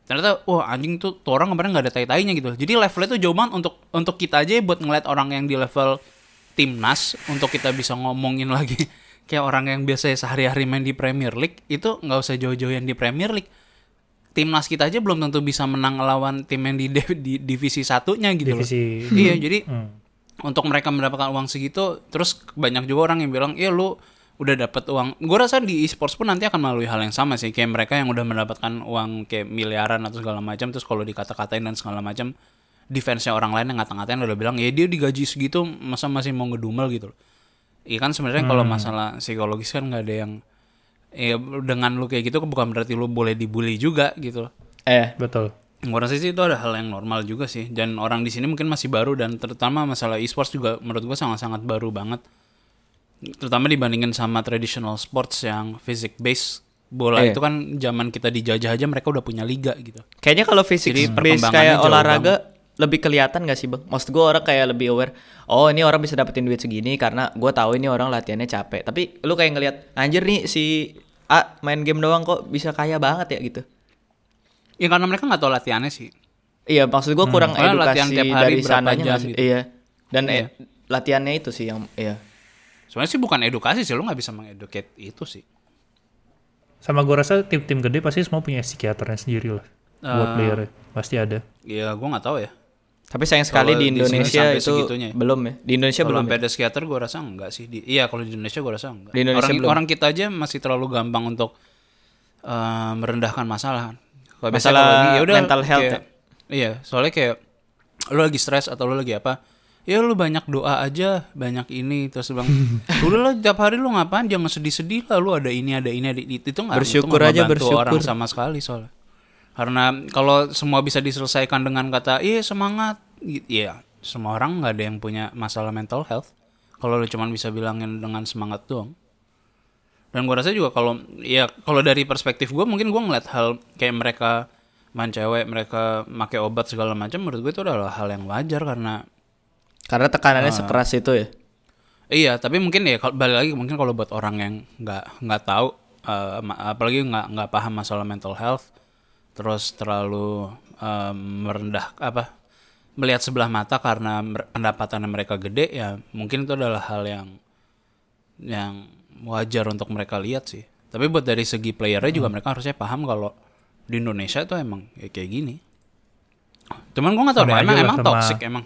Ternyata wah anjing tuh, tuh orang kemarin nggak ada tai-tainya gitu. Jadi levelnya tuh jauh banget untuk untuk kita aja buat ngeliat orang yang di level timnas untuk kita bisa ngomongin lagi. Kayak orang yang biasa sehari-hari main di Premier League itu nggak usah jauh-jauh yang di Premier League timnas kita aja belum tentu bisa menang lawan tim yang di, di- di divisi satunya gitu loh. divisi iya jadi Hmm. untuk mereka mendapatkan uang segitu terus banyak juga orang yang bilang iya lu udah dapat uang. Gue rasa di e-sports pun nanti akan melalui hal yang sama sih. Kayak mereka yang udah mendapatkan uang kayak miliaran atau segala macam. Terus kalau dikata-katain dan segala macam, defense-nya orang lain yang ngata-ngatain udah bilang ya dia digaji segitu masa masih mau ngedumel gitu loh. Iya kan sebenarnya kalau masalah psikologis kan nggak ada yang ya dengan lu kayak gitu bukan berarti lu boleh dibully juga gitu. Eh, Betul. Gue rasa sih itu ada hal yang normal juga sih. Dan orang di sini mungkin masih baru dan terutama masalah e-sports juga menurut gue sangat-sangat baru banget. Terutama dibandingin sama traditional sports yang physic based. Bola Iya. itu kan zaman kita dijajah aja mereka udah punya liga gitu. kayaknya kalau fisik Jadi base kayak olahraga lebih kelihatan gak sih bang? Maksud gue orang kayak lebih aware. Oh ini orang bisa dapetin duit segini karena gue tahu ini orang latihannya capek. Tapi lu kayak ngelihat anjir nih si A main game doang kok bisa kaya banget ya gitu. Ya karena mereka nggak tahu latihannya sih. Iya maksud gue kurang Soalnya edukasi latihan tiap hari dari sananya jam sih? gitu. Iya. Dan Iya. eh, latihannya itu sih yang iya. Sebenarnya sih bukan edukasi sih, lu nggak bisa mengeducate itu sih. Sama gue rasa tim-tim gede pasti semua punya psikiaternya sendiri lah. Buat Ah. player Pasti ada. Ya gue nggak tahu ya. Tapi sayang sekali Kalau di di Indonesia sampai itu ya? belum ya. Di Indonesia Kalau belum. sampai ya? ada psikiater gue rasa enggak sih. Di, iya kalau di Indonesia gue rasa enggak. Di Indonesia orang, belum. orang kita aja masih terlalu gampang untuk eh, merendahkan masalah. Kalau biasa Masalah kalau ini, ya udah mental health kayak- Iya, soalnya kayak lu lagi stres atau lu lagi apa? Ya lu banyak doa aja, banyak ini terus lu bilang, udah lah tiap hari lu ngapain jangan sedih-sedih lah lu ada ini ada ini ada itu itu itu Bersyukur nggak aja, bersyukur. orang sama sekali soalnya. Karena kalau semua bisa diselesaikan dengan kata, iya semangat, iya semua orang nggak ada yang punya masalah mental health. Kalau lu cuman bisa bilangin dengan semangat doang. Dan gue rasa juga kalau ya kalau dari perspektif gue mungkin gue ngeliat hal kayak mereka main cewek, mereka pakai obat segala macam menurut gue itu adalah hal yang wajar karena Karena tekanannya Ah. sekeras itu ya. iya tapi mungkin ya kalau balik lagi mungkin kalau buat orang yang nggak nggak tahu ma- apalagi nggak nggak paham masalah mental health terus terlalu eh, merendah apa melihat sebelah mata karena pendapatannya mereka gede ya mungkin itu adalah hal yang yang wajar untuk mereka lihat sih tapi buat dari segi playernya juga mereka harusnya paham kalau di Indonesia itu emang ya kayak gini cuman gue nggak tahu Sama deh emang emang toxic emang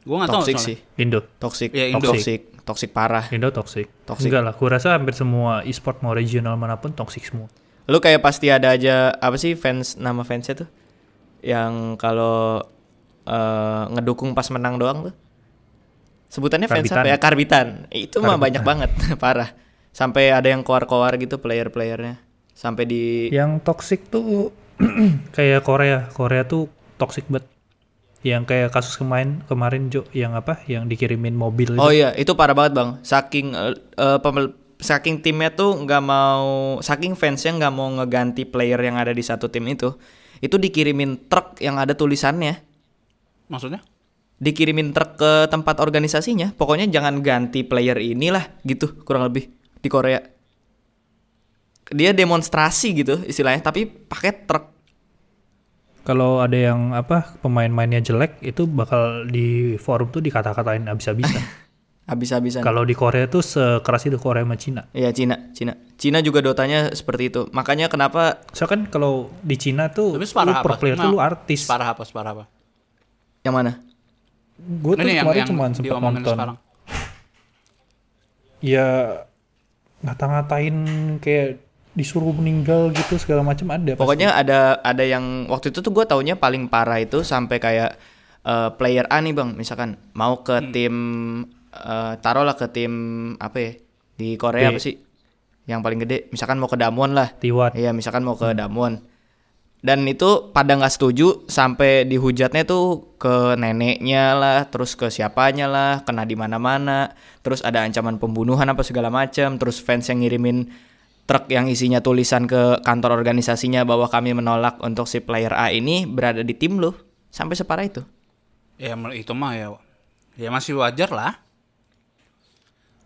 gue nggak tahu Toxic soalnya. sih. Indo. Toxic, Ya, Indo. toxic, toxic parah. Indo toxic. Toxic. Enggak lah, gue rasa hampir semua e-sport mau regional mana pun toxic semua. Lu kayak pasti ada aja apa sih fans nama fansnya tuh yang kalau eh, ngedukung pas menang doang tuh. Sebutannya fans Karbitan. apa ya? Karbitan. Itu mah Karbitan. banyak banget, parah. Sampai ada yang koar-koar gitu player-playernya. Sampai di Yang toxic tuh kayak Korea. Korea tuh toxic banget. Yang kayak kasus kemarin kemarin Jo yang apa? Yang dikirimin mobil Oh itu. iya, itu parah banget bang. Saking eh, pemel- saking timnya tuh nggak mau, saking fansnya nggak mau ngeganti player yang ada di satu tim itu, itu dikirimin truk yang ada tulisannya, maksudnya dikirimin truk ke tempat organisasinya. Pokoknya jangan ganti player inilah, gitu kurang lebih di Korea. Dia demonstrasi gitu istilahnya, tapi pakai truk. Kalau ada yang apa pemain-mainnya jelek itu bakal di forum tuh dikata-katain abis-abisan. Habis-habisan. Kalau di Korea tuh sekeras itu Korea sama Cina. Iya Cina, Cina, Cina juga dotanya seperti itu. Makanya kenapa So kan kalau di Cina tuh tapi lu separah pro apa player tuh lu artis. separah apa separah apa yang mana? Gue tuh yang kemarin cuma sempat nonton. sekarang Ya ngata-ngatain kayak disuruh meninggal gitu segala macam ada. pasti. Pokoknya ada ada yang waktu itu tuh gue taunya paling parah itu sampai kayak eh, player A nih bang, misalkan mau ke Hmm. tim eh, taruhlah ke tim apa ya di Korea B. apa sih? Yang paling gede, misalkan mau ke Damwon lah. T1. Iya, misalkan mau Hmm. ke Damwon. Dan itu pada nggak setuju sampai dihujatnya tuh ke neneknya lah, terus ke siapanya lah, kena di mana-mana, terus ada ancaman pembunuhan apa segala macam, terus fans yang ngirimin truk yang isinya tulisan ke kantor organisasinya bahwa kami menolak untuk si player A ini berada di tim lo, sampai separah itu. ya itu mah ya ya masih wajar lah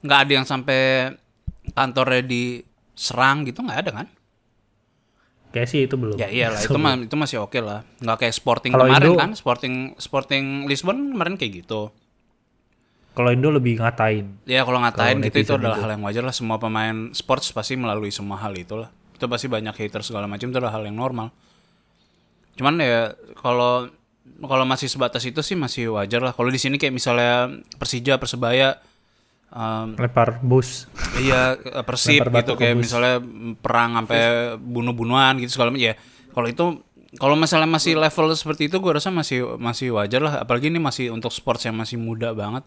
nggak ada yang sampai kantornya diserang gitu nggak ada kan Kayak sih itu belum. ya iyalah itu mah itu masih oke lah nggak kayak sporting Kalau kemarin Indo- kan sporting sporting Lisbon kemarin kayak gitu Kalau Indo lebih ngatain. Ya kalau ngatain Kalau gitu itu adalah itu. hal yang wajar lah semua pemain sports pasti melalui semua hal itulah. Itu pasti banyak hater segala macam itu adalah hal yang normal. Cuman ya kalau kalau masih sebatas itu sih masih wajar lah. Kalau di sini kayak misalnya Persija, Persebaya em, lempar bus. iya eh, persib gitu kayak bus. misalnya perang sampai bunuh-bunuhan gitu segala macam. Ya kalau itu kalau misalnya masih level seperti itu gue rasa masih masih wajar lah. Apalagi ini masih untuk sports yang masih muda banget.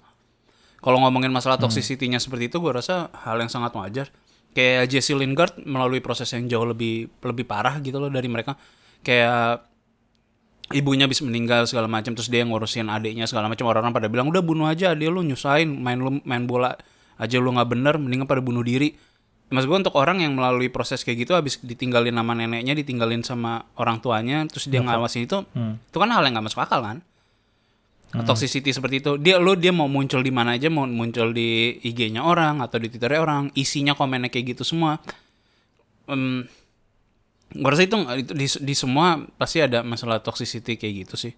Kalau ngomongin masalah toxicity-nya seperti itu gue rasa hal yang sangat wajar. Kayak Jesse Lingard melalui proses yang jauh lebih lebih parah gitu loh dari mereka. Kayak ibunya habis meninggal segala macam terus dia yang ngurusin adiknya segala macam orang-orang pada bilang udah bunuh aja adik lu nyusahin main lu main bola aja lu nggak bener mendingan pada bunuh diri. Mas gue untuk orang yang melalui proses kayak gitu habis ditinggalin sama neneknya ditinggalin sama orang tuanya terus dia ngawasin itu itu kan hal yang nggak masuk akal kan? Toxicity seperti itu. Dia lu dia mau muncul di mana aja mau muncul di IG-nya orang atau di Twitter orang isinya komennya kayak gitu semua. Em, gue rasa itu, itu di, di semua pasti ada masalah toxicity kayak gitu sih.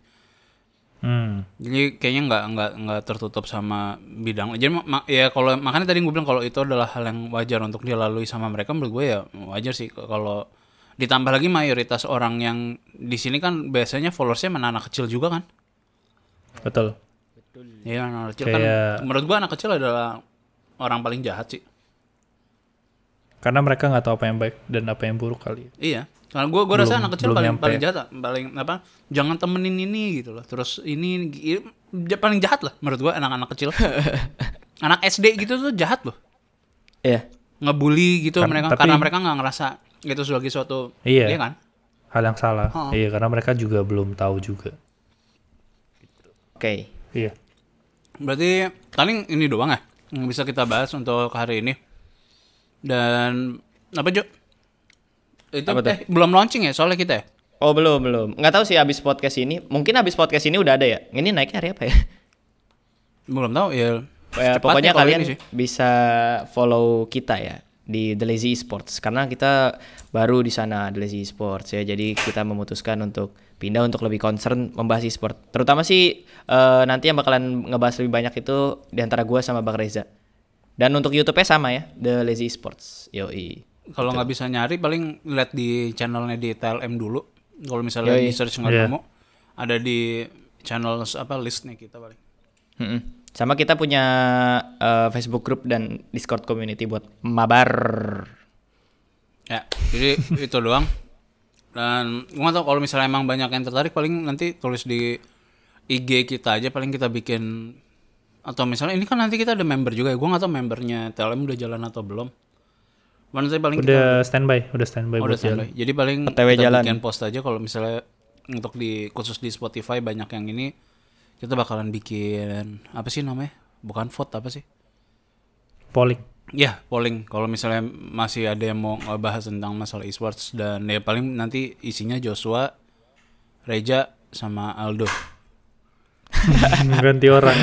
Hmm. jadi kayaknya nggak nggak nggak tertutup sama bidang. Jadi ma- ma- ya kalau makanya tadi gue bilang kalau itu adalah hal yang wajar untuk dilalui sama mereka menurut gue ya wajar sih. Kalau ditambah lagi mayoritas orang yang di sini kan biasanya followersnya mana anak kecil juga kan? Betul. Iya anak kecil Kayak- kan menurut gue anak kecil adalah orang paling jahat sih karena mereka nggak tahu apa yang baik dan apa yang buruk kali Iya. Karena gue gue rasa anak kecil paling nyampe. paling jahat, paling apa? Jangan temenin ini gitu loh. Terus ini i- ja- paling jahat lah menurut gue anak-anak kecil. anak SD gitu tuh jahat loh. Iya. Ngebully gitu Kan- mereka tapi- karena mereka nggak ngerasa itu sebagai suatu Iya. kan? hal yang salah Oh. iya karena mereka juga belum tahu juga Oke. iya Berarti paling ini doang ya yang bisa kita bahas untuk hari ini. Dan apa Jo? Itu Apa tuh? eh, belum launching ya soalnya kita ya? Oh belum belum. Nggak tahu sih abis podcast ini. Mungkin abis podcast ini udah ada ya. Ini naiknya hari apa ya? Belum tahu ya. Ya, pokoknya kalian bisa follow kita ya di The Lazy Esports karena kita baru di sana The Lazy Esports ya. Jadi kita memutuskan untuk pindah untuk lebih concern membahas e-sport. Terutama sih eh, nanti yang bakalan ngebahas lebih banyak itu di antara gua sama Bang Reza. Dan untuk YouTube-nya sama ya, The Lazy Esports. Yoi. Kalau nggak bisa nyari paling lihat di channelnya di TLM dulu. Kalau misalnya Yoi. di search nggak Iya. nemu, ada di channel apa listnya kita paling. Mm-mm. Sama kita punya eh, Facebook group dan Discord community buat mabar. Ya, jadi itu doang. Dan gue nggak tahu kalau misalnya emang banyak yang tertarik paling nanti tulis di IG kita aja paling kita bikin atau misalnya ini kan nanti kita ada member juga ya. Gue nggak tahu membernya TLM udah jalan atau belum. Cuman nanti paling kita udah standby udah standby Oh, udah standby. jalan Jadi paling OTW kita jalan. bikin post aja kalau misalnya untuk di khusus di Spotify banyak yang ini kita bakalan bikin apa sih namanya? Bukan vote apa sih? polling Ya, polling. Kalau misalnya masih ada yang mau ngebahas tentang masalah esports dan ya paling nanti isinya Joshua, Reja sama Aldo. ganti orang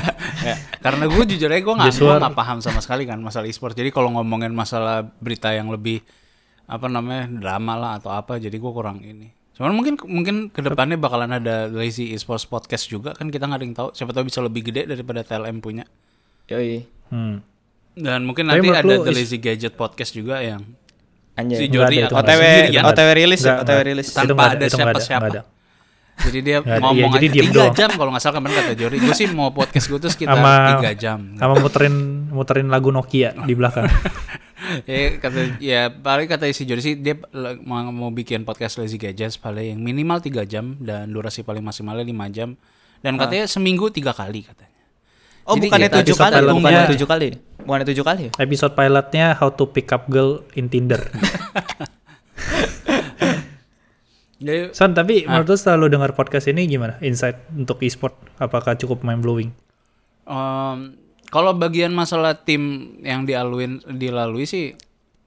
ya, karena gue jujur aja gue nggak nggak paham sama sekali kan masalah esports. Jadi kalau ngomongin masalah berita yang lebih apa namanya drama lah atau apa, jadi gue kurang ini. Cuman mungkin mungkin ke depannya bakalan ada lazy esports podcast juga kan kita nggak ada yang tahu. Siapa tahu bisa lebih gede daripada TLM punya. Yoi. hmm. Dan mungkin Tapi nanti ada The Lazy Gadget podcast juga yang Anjay. si atau OTW sendirian. OTW rilis ya, OTW rilis. Tanpa ada siapa-siapa. Jadi dia ada. ngomong Iya, jadi aja diem tiga doang. jam kalau nggak salah kemarin kata Jori. Gue sih mau podcast gue tuh sekitar sama tiga jam. sama muterin muterin lagu Nokia di belakang ya kata ya paling kata si Jori sih dia mau, mau bikin podcast Lazy Gadgets paling yang minimal tiga jam dan durasi paling maksimalnya lima jam dan katanya seminggu tiga kali katanya. Oh, Jadi bukannya tujuh kali, bukannya tujuh kali. Bukannya tujuh kali ya? episode pilotnya how to pick up girl in Tinder Jadi Son tapi menurut lu setelah lu dengar podcast ini gimana insight untuk e-sport apakah cukup mind blowing Em, kalau bagian masalah tim yang dialuin dilalui sih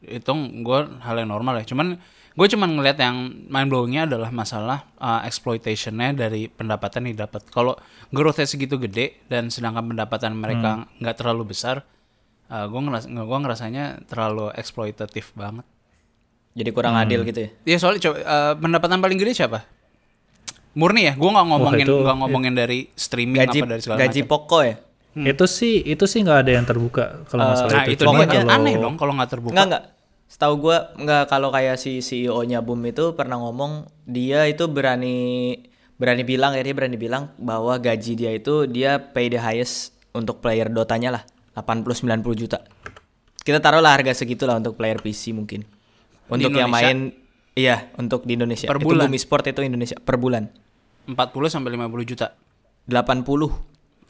itu gue hal yang normal ya. Cuman gue cuman ngeliat yang mind blowingnya adalah masalah uh, exploitationnya dari pendapatan yang didapat. Kalau growth-nya segitu gede dan sedangkan pendapatan mereka nggak terlalu besar, uh, gue ngeras gua ngerasanya terlalu eksploitatif banget. Jadi kurang adil gitu ya. Iya soalnya coba uh, pendapatan paling gede siapa? Murni ya, gue nggak ngomongin itu- nggak ngomongin dari streaming Gaji apa dari segala gaji macam. pokok ya? itu sih itu sih nggak ada yang terbuka kalau Nah masalah itu itu Cuma dia kalau- aneh dong kalau nggak terbuka. Enggak enggak. Setahu gua enggak kalau kayak si CEO-nya Boom itu pernah ngomong dia itu berani berani bilang ya dia berani bilang bahwa gaji dia itu dia pay the highest untuk player Dotanya lah. 80 90 juta. Kita taruhlah harga segitu lah untuk player PC mungkin. Untuk yang main iya, untuk di Indonesia. Per itu bulan? Bumi Sport itu Indonesia per bulan. 40 sampai 50 juta. 80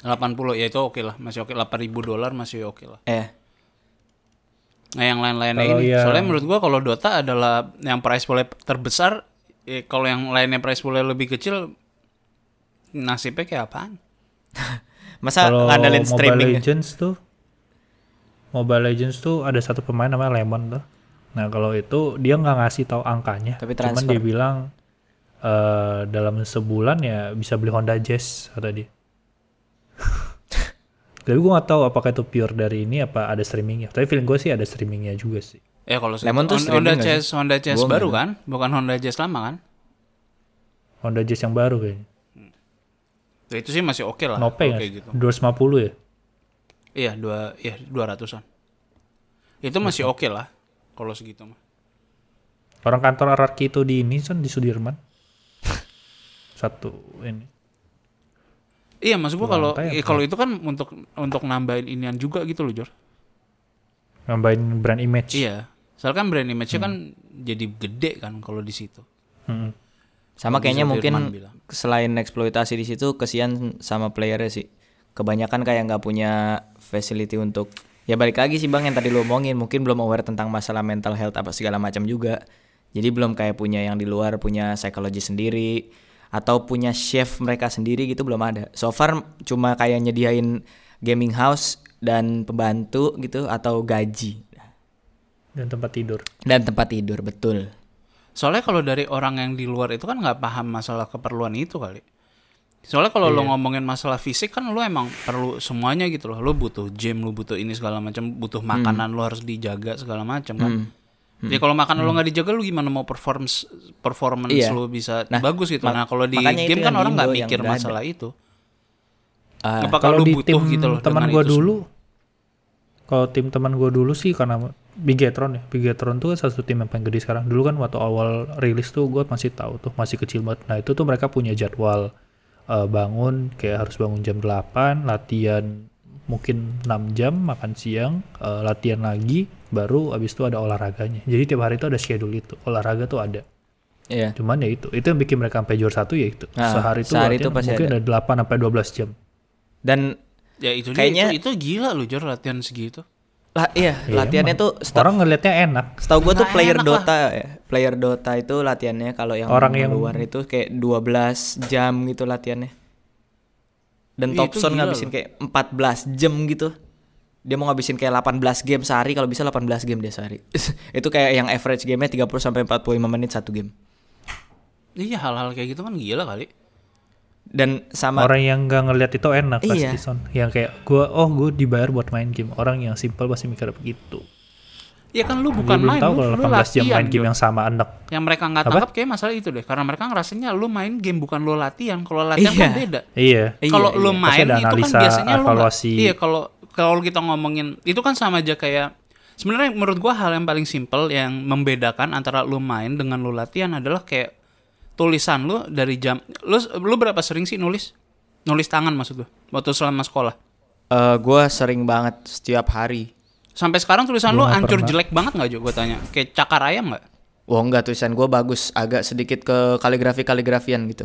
80 ya itu oke lah, masih oke 8000 dolar masih oke lah. eh Nah, yang lain-lainnya ini. yang- Soalnya menurut gua kalau Dota adalah yang price pool terbesar, eh, kalau yang lainnya price pool lebih kecil nasibnya kayak apaan? masa Kalau ngandalin Mobile streaming ya? Legends tuh Mobile Legends tuh ada satu pemain namanya Lemon tuh. Nah, kalau itu dia nggak ngasih tahu angkanya. Tapi Cuman transfer. dia bilang eh dalam sebulan ya bisa beli Honda Jazz kata dia. Tapi gue nggak tahu apakah itu pure dari ini apa ada streamingnya. Tapi feeling gue sih ada streamingnya juga sih. Ya kalau Lemon tuh Honda, streaming Honda nggak Jazz, Honda Jazz Gua baru kan, bukan Honda Jazz lama kan? Honda Jazz yang baru kayaknya. Ya, itu sih masih oke lah. Nope kayak sih? gitu. 250 ya? Iya, dua, iya dua ratusan. Itu masih oke lah kalau segitu mah. Orang kantor RRQ itu di ini kan di Sudirman. Satu ini. Iya, maksud gua kalau eh, apa? kalau itu kan untuk untuk nambahin inian juga gitu loh, Jor. Nambahin brand image. Iya. Soalnya kan brand image-nya Hmm. kan jadi gede kan kalau di situ. Mm-mm. Sama Kalau kayaknya mungkin bilang. selain eksploitasi di situ kesian sama playernya sih. Kebanyakan kayak nggak punya facility untuk ya balik lagi sih bang yang tadi lo omongin mungkin belum aware tentang masalah mental health apa segala macam juga. Jadi belum kayak punya yang di luar punya psikologi sendiri atau punya chef mereka sendiri gitu belum ada. So far cuma kayak nyediain gaming house dan pembantu gitu atau gaji Dan tempat tidur. dan tempat tidur betul. Soalnya kalau dari orang yang di luar itu kan nggak paham masalah keperluan itu kali. Soalnya kalau Iya. lo ngomongin masalah fisik kan lo emang perlu semuanya gitu loh. Lo butuh gym, lo butuh ini segala macam, butuh Hmm. makanan lo harus dijaga segala macam kan. Ya kalau makanan lo nggak dijaga lo gimana mau performance performance Iya. lo bisa Nah, bagus gitu. Nah, kalau di game kan orang nggak mikir ada. masalah itu. Ah, Apakah kalau lo di butuh tim gitu loh teman itu dulu kalau tim teman gue dulu sih karena Bigetron ya Bigetron tuh kan satu tim yang paling gede sekarang dulu kan waktu awal rilis tuh gue masih tahu tuh masih kecil banget nah itu tuh mereka punya jadwal eh, bangun kayak harus bangun jam 8 latihan mungkin 6 jam makan siang eh, latihan lagi baru abis itu ada olahraganya jadi tiap hari itu ada schedule itu olahraga tuh ada Iya. cuman ya itu itu yang bikin mereka sampai juara satu ya itu Nah, sehari itu sehari itu pasti mungkin ada. ada 8 sampai 12 jam Dan Ya itu Kayaknya- dia, itu, itu gila lo Jor latihan segitu. Lah iya, Iya, latihannya emang. tuh seta- orang ngelihatnya enak setahu gue tuh Nggak player enak Dota ya. Player Dota itu latihannya kalau yang Orang yang- luar itu kayak 12 jam gitu latihannya. Dan Iya, itu Thompson ngabisin loh. kayak 14 jam gitu. Dia mau ngabisin kayak 18 game sehari kalau bisa 18 game dia sehari. itu kayak yang average game-nya 30 sampai 45 menit satu game. Iya hal-hal kayak gitu kan gila kali. Dan sama orang yang nggak ngelihat itu enak pasti Iya. son yang kayak gue oh gue dibayar buat main game orang yang simple pasti mikir begitu Ya kan lu Gua bukan main, tahu lu, kalau lu 18 jam latihan. main game Jor. yang sama enak Yang mereka nggak tangkap kayak masalah itu deh, karena mereka ngerasanya lu main game bukan lu latihan. Kalau latihan Iya. kan beda. iya Iya, kalau iya. lu Pasti main itu kan biasanya lu nggak- evaluasi. Iya, kalau kalau kita ngomongin itu kan sama aja kayak sebenarnya menurut gua hal yang paling simpel yang membedakan antara lu main dengan lu latihan adalah kayak tulisan lu dari jam lu lu berapa sering sih nulis? Nulis tangan maksud gua waktu selama sekolah. eh gue sering banget setiap hari. Sampai sekarang tulisan Gua lu hancur pernah. jelek banget nggak Jo? Gue tanya. Kayak cakar ayam nggak? Wah enggak tulisan gue bagus, agak sedikit ke kaligrafi kaligrafian gitu.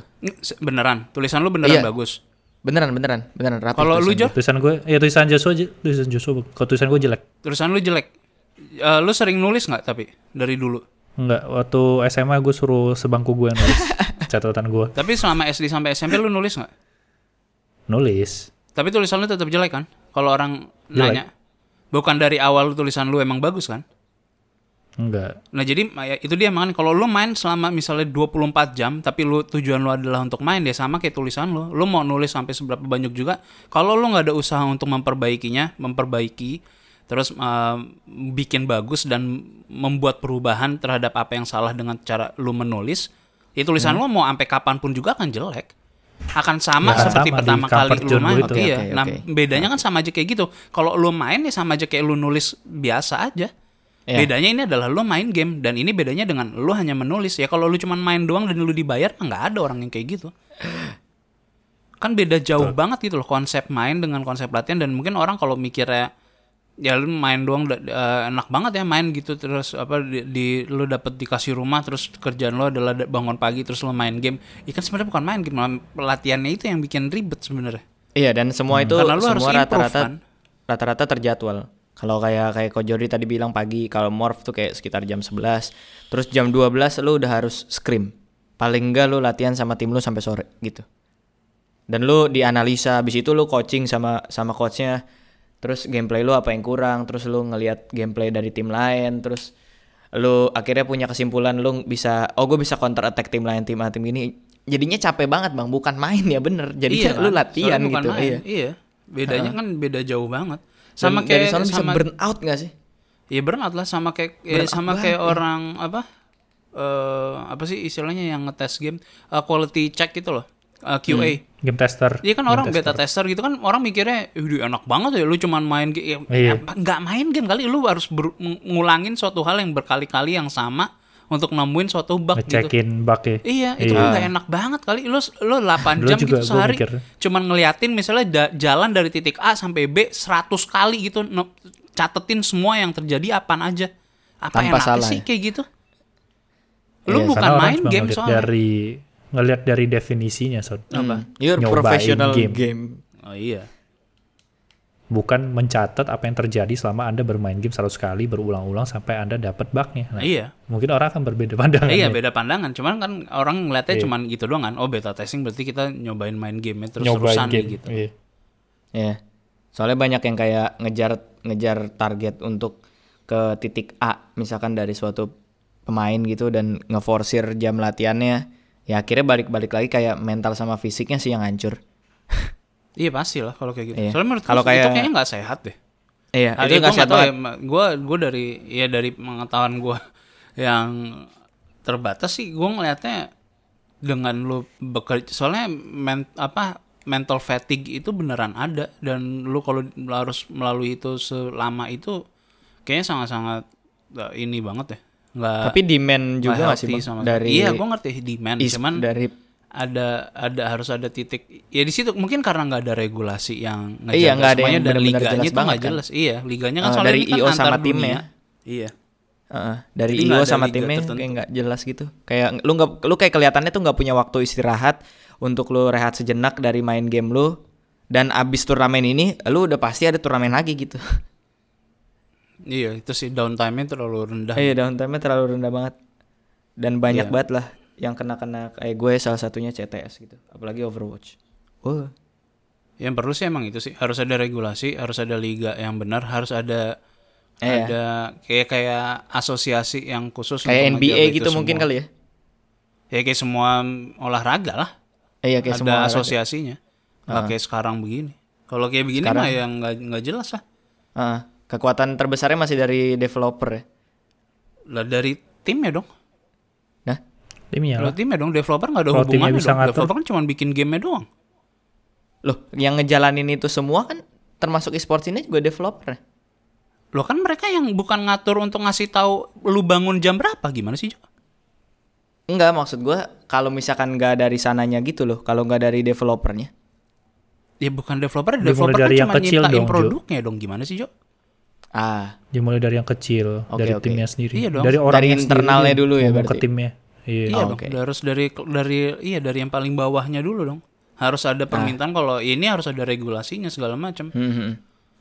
Beneran, tulisan lu beneran Iya. bagus. Beneran beneran beneran rapi. Kalau lu tulisan Jo, tulisan gue ya tulisan Joshua aja tulisan Joshua kalau tulisan gue jelek tulisan lu jelek. Eh, lu sering nulis nggak tapi dari dulu? Enggak, waktu SMA gue suruh sebangku gue nulis catatan gue Tapi selama SD sampai SMP lu nulis nggak? nulis Tapi tulisan lu tetap jelek kan? Kalau orang Jelek. nanya. Bukan dari awal tulisan lu emang bagus kan? enggak Nah jadi ya, itu dia makanya kalau lu main selama misalnya 24 jam tapi lu tujuan lu adalah untuk main ya sama kayak tulisan lu. Lu mau nulis sampai seberapa banyak juga kalau lu nggak ada usaha untuk memperbaikinya, memperbaiki terus eh, bikin bagus dan membuat perubahan terhadap apa yang salah dengan cara lu menulis, ya tulisan lu mau sampai kapan pun juga akan jelek. Akan sama Ya, seperti sama pertama kali lu main. itu. Iya. Oke, oke, nah, oke. bedanya kan sama aja kayak gitu. Kalau lu main ya sama aja kayak lu nulis biasa aja. Iya. Bedanya ini adalah lu main game dan ini bedanya dengan lu hanya menulis. Ya kalau lu cuma main doang dan lu dibayar nggak ada orang yang kayak gitu. Kan beda jauh banget gitu loh konsep main dengan konsep latihan dan mungkin orang kalau mikirnya ya lu main doang eh, enak banget ya main gitu terus apa di, di- lu dapet dikasih rumah terus kerjaan lu adalah da- bangun pagi terus lu main game ikan sebenarnya bukan main game malah latihannya itu yang bikin ribet sebenarnya Iya dan semua itu Karena lu harus semua improve, rata-rata kan? rata-rata terjadwal. Kalau kayak kayak Ko Jordi tadi bilang pagi, kalau morph tuh kayak sekitar jam 11. Terus jam 12 lu udah harus scrim. Paling enggak lu latihan sama tim lu sampai sore gitu. Dan lu dianalisa habis itu lu coaching sama sama coachnya. Terus gameplay lu apa yang kurang, terus lu ngelihat gameplay dari tim lain, terus lu akhirnya punya kesimpulan lu bisa oh gue bisa counter attack tim lain tim A tim ini jadinya capek banget bang. Bukan main ya bener. Jadinya lu kan? latihan bukan gitu main. iya. Iya. Bedanya kan beda jauh banget. Sama dari kayak bisa sama burn out gak sih? Ya burnout lah. Sama kayak ya, sama banget, kayak ya. orang apa eh apa sih istilahnya yang ngetes game Eh, quality check gitu loh Eh, QA Game tester. Iya kan game orang tester. beta tester gitu kan orang mikirnya, "Wih, enak banget ya lu cuman main game." Ya, Iya. apa- nggak main game kali lu harus ber- ng- ngulangin suatu hal yang berkali-kali yang sama untuk nemuin suatu bug gitu. Ngecekin bug ya. Iya, itu kan nggak enak banget kali. Lu lu 8 Dulu jam juga gitu sehari mikir. cuman ngeliatin misalnya da- jalan dari titik A sampai B 100 kali gitu catetin semua yang terjadi apaan aja. Apa Tanpa enak salah sih ya? kayak gitu? Lu Iya, bukan main game soalnya. dari ngelihat dari definisinya, Son. Apa? you're Nyobain professional game, game. Oh iya. Bukan mencatat apa yang terjadi selama Anda bermain game 100 kali berulang-ulang sampai Anda dapat bugnya. Nah, Iya. Mungkin orang akan berbeda pandangan. iya ya. beda pandangan cuman kan orang ngeliatnya Iya. cuman gitu doang kan oh beta testing berarti kita nyobain main game terus Nyobain terusan game. gitu Iya. ya soalnya banyak yang kayak ngejar ngejar target untuk ke titik A misalkan dari suatu pemain gitu dan ngeforsir jam latihannya ya akhirnya balik-balik lagi kayak mental sama fisiknya sih yang hancur. Iya pasti lah kalau kayak gitu. Iya. soalnya menurut Kalau kalau itu kayak- kayaknya nggak sehat deh. Iya Ah, itu nggak sehat ya, banget. gue gue dari ya dari pengetahuan gue yang terbatas sih gue ngelihatnya dengan lu bekerja soalnya men, apa mental fatigue itu beneran ada. Dan lu kalau harus melalui itu selama itu kayaknya sangat-sangat uh, ini banget ya nggak tapi demand juga nggak nggak sih sama dari iya gue ngerti demand is- cuman dari ada ada harus ada titik ya di situ mungkin karena nggak ada regulasi yang ngejaga Iya, nggak ada semuanya yang dan liganya jelas tuh nggak banget kan. jelas iya liganya kan Eh, soalnya dari ini kan IO antar sama dunia. timnya. iya Heeh, dari Jadi IO sama timnya tertentu. kayak nggak jelas gitu. Kayak lu nggak lu kayak kelihatannya tuh nggak punya waktu istirahat untuk lu rehat sejenak dari main game lu dan abis turnamen ini lu udah pasti ada turnamen lagi gitu. iya itu sih downtime-nya terlalu rendah Iya downtime-nya terlalu rendah banget. Dan banyak Iya. banget lah yang kena-kena kayak gue salah satunya CTS gitu. Apalagi Overwatch. Wah. yang perlu sih emang itu sih harus ada regulasi harus ada liga yang benar harus ada Iya. ada kayak kayak asosiasi yang khusus Kayak untuk NBA gitu mungkin semua. kali ya. ya kayak semua olahraga lah Eh, Iya kayak ada semua asosiasinya nggak kayak sekarang begini kalau kayak begini Sekarang- mah yang nggak jelas lah Heeh. Kekuatan terbesarnya masih dari developer ya. lah dari timnya dong Nah, Timnya Kalau lah. timnya dong developer nggak ada timnya hubungannya bisa dong. ngatur. Developer kan cuma bikin gamenya doang. loh yang ngejalanin itu semua kan termasuk e-sports ini juga developer. ya? Loh kan mereka yang bukan ngatur untuk ngasih tahu lu bangun jam berapa gimana sih, Jo? Enggak, maksud gua kalau misalkan nggak dari sananya gitu loh, kalau nggak dari developernya. Ya bukan developer, developer kan cuma kecil nyiptain dong, Jo. produknya dong. Gimana sih, Jo? Ah, Dimulai dari yang kecil, Oke, dari oke. timnya sendiri. Iya dong. Dari orang Dari internalnya dulu ya ke berarti? timnya. Iya. Iya Oh, dong. oke. Harus dari dari iya dari yang paling bawahnya dulu dong. Harus ada permintaan kalau ini harus ada regulasinya segala macam. hmm, hmm.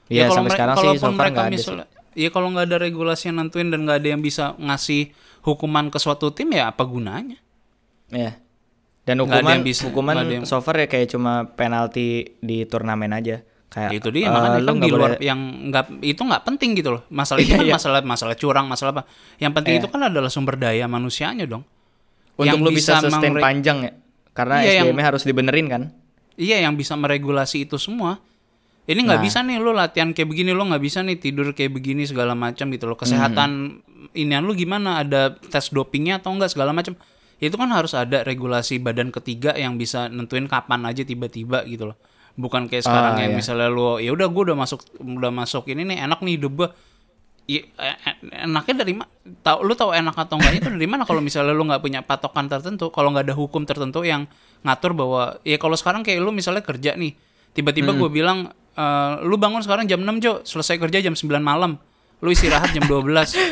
Iya Ya, kalau sampai sekarang sih so far mereka nggak ada sih. misalnya, ya kalau nggak ada regulasi yang nentuin dan nggak ada yang bisa ngasih hukuman ke suatu tim ya apa gunanya? Iya. Dan hukuman yang bisa- hukuman yang- so far ya kayak cuma penalti di turnamen aja. Kayak Ya, itu dia eh, makanya lu kan di luar boleh- yang nggak itu nggak penting gitu loh masalah itu Iya, kan iya. masalah masalah curang masalah apa yang penting Iya. itu kan adalah sumber daya manusianya dong untuk yang lu bisa, bisa sustain mengre- panjang ya. Karena Iya, yang- SDM-nya harus dibenerin kan. iya yang bisa meregulasi itu semua ini nggak Nah. bisa nih lu latihan kayak begini lu nggak bisa nih tidur kayak begini segala macam gitu loh kesehatan inian lu gimana ada tes dopingnya atau enggak segala macam itu kan harus ada regulasi badan ketiga yang bisa nentuin kapan aja tiba-tiba gitu loh bukan kayak sekarang Ah, yang iya. misalnya lu ya udah gue udah masuk udah masuk ini nih enak nih hidup gue I- e- e- enaknya dari mana tahu lu tahu enak atau enggak itu dari mana kalau misalnya lu nggak punya patokan tertentu kalau nggak ada hukum tertentu yang ngatur bahwa ya kalau sekarang kayak lu misalnya kerja nih tiba-tiba gue bilang eh, lu bangun sekarang jam 6 Jo, selesai kerja jam 9 malam. Lu istirahat jam 12.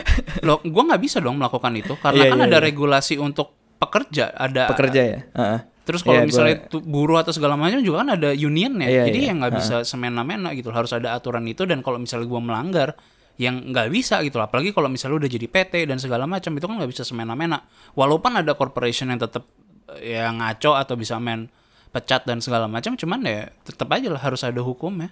Loh, gua nggak bisa dong melakukan itu karena Iya, kan iya, ada iya. regulasi untuk pekerja, ada Pekerja ya. Heeh. Terus kalau Iya, misalnya gua- tu- buruh atau segala macam juga kan ada unionnya. Iya, Jadi iya. yang nggak bisa semena-mena gitu. Harus ada aturan itu dan kalau misalnya gua melanggar yang nggak bisa gitu. Apalagi kalau misalnya udah jadi PT dan segala macam itu kan nggak bisa semena-mena. Walaupun ada corporation yang tetap eh, ya ngaco atau bisa main pecat dan segala macam, cuman ya tetap aja lah harus ada hukumnya.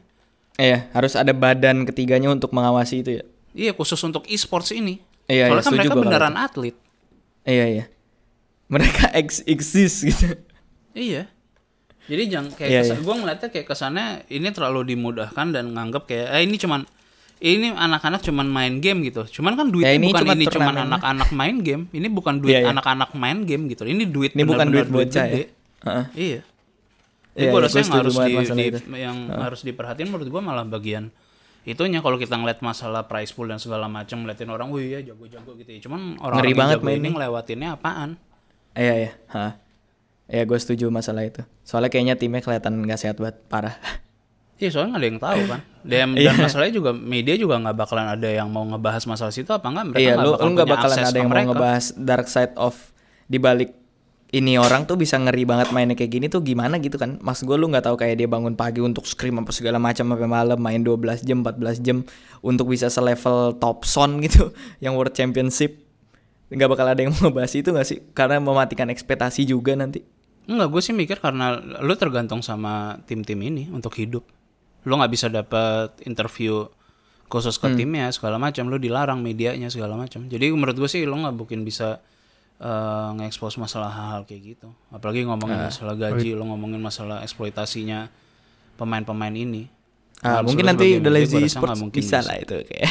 Iya, harus ada badan ketiganya untuk mengawasi itu ya. Iya khusus untuk e-sports ini. Iya, iya, Soalnya kan setuju mereka beneran atlet. Iya, iya. Mereka ex exist gitu. Iya. Jadi jangan kayak Iya, kesan, iya. gue ngeliatnya kayak kesannya ini terlalu dimudahkan dan nganggap kayak eh ini cuman ini anak-anak cuman main game gitu. Cuman kan duitnya Ya, ini bukan cuma ini cuman anak-anak main game. Ini bukan duit Iya, iya. anak-anak main game gitu. Ini duit Ini bukan duit bocah ya. Heeh. Iya. Jadi Iya, gue iya, rasa gua yang harus di, di- itu. yang harus diperhatiin menurut gue malah bagian itunya kalau kita ngeliat masalah price pool dan segala macam ngeliatin orang, wih ya jago-jago gitu ya. Cuman orang Ngeri yang banget jago ini ngelewatinnya apaan? Iya, iya. Hah. Iya, gue setuju masalah itu. Soalnya kayaknya timnya kelihatan nggak sehat banget, parah. Iya soalnya nggak ada yang tahu kan. Dan, Iya. dan masalahnya juga media juga nggak bakalan ada yang mau ngebahas masalah situ apa enggak. Mereka iya, nggak lu bakal lu punya bakalan ada yang mau ngebahas dark side of di balik ini orang tuh bisa ngeri banget mainnya kayak gini tuh gimana gitu kan. Mas gue lu nggak tahu kayak dia bangun pagi untuk scrim apa segala macam sampai malam main 12 jam, 14 jam untuk bisa selevel top son gitu yang World Championship. Nggak bakal ada yang mau ngebahas itu nggak sih? Karena mematikan ekspektasi juga nanti. Enggak, gue sih mikir karena lu tergantung sama tim-tim ini untuk hidup. Lu nggak bisa dapat interview khusus Hmm. ke timnya segala macam. Lu dilarang medianya segala macam. Jadi menurut gue sih lu nggak mungkin bisa eh, nge-expose masalah hal-hal kayak gitu. Apalagi ngomongin Ah. masalah gaji, lu ngomongin masalah eksploitasinya pemain-pemain ini. Ah, mungkin nanti The Lazy Sports mungkin bisa lah itu kayak.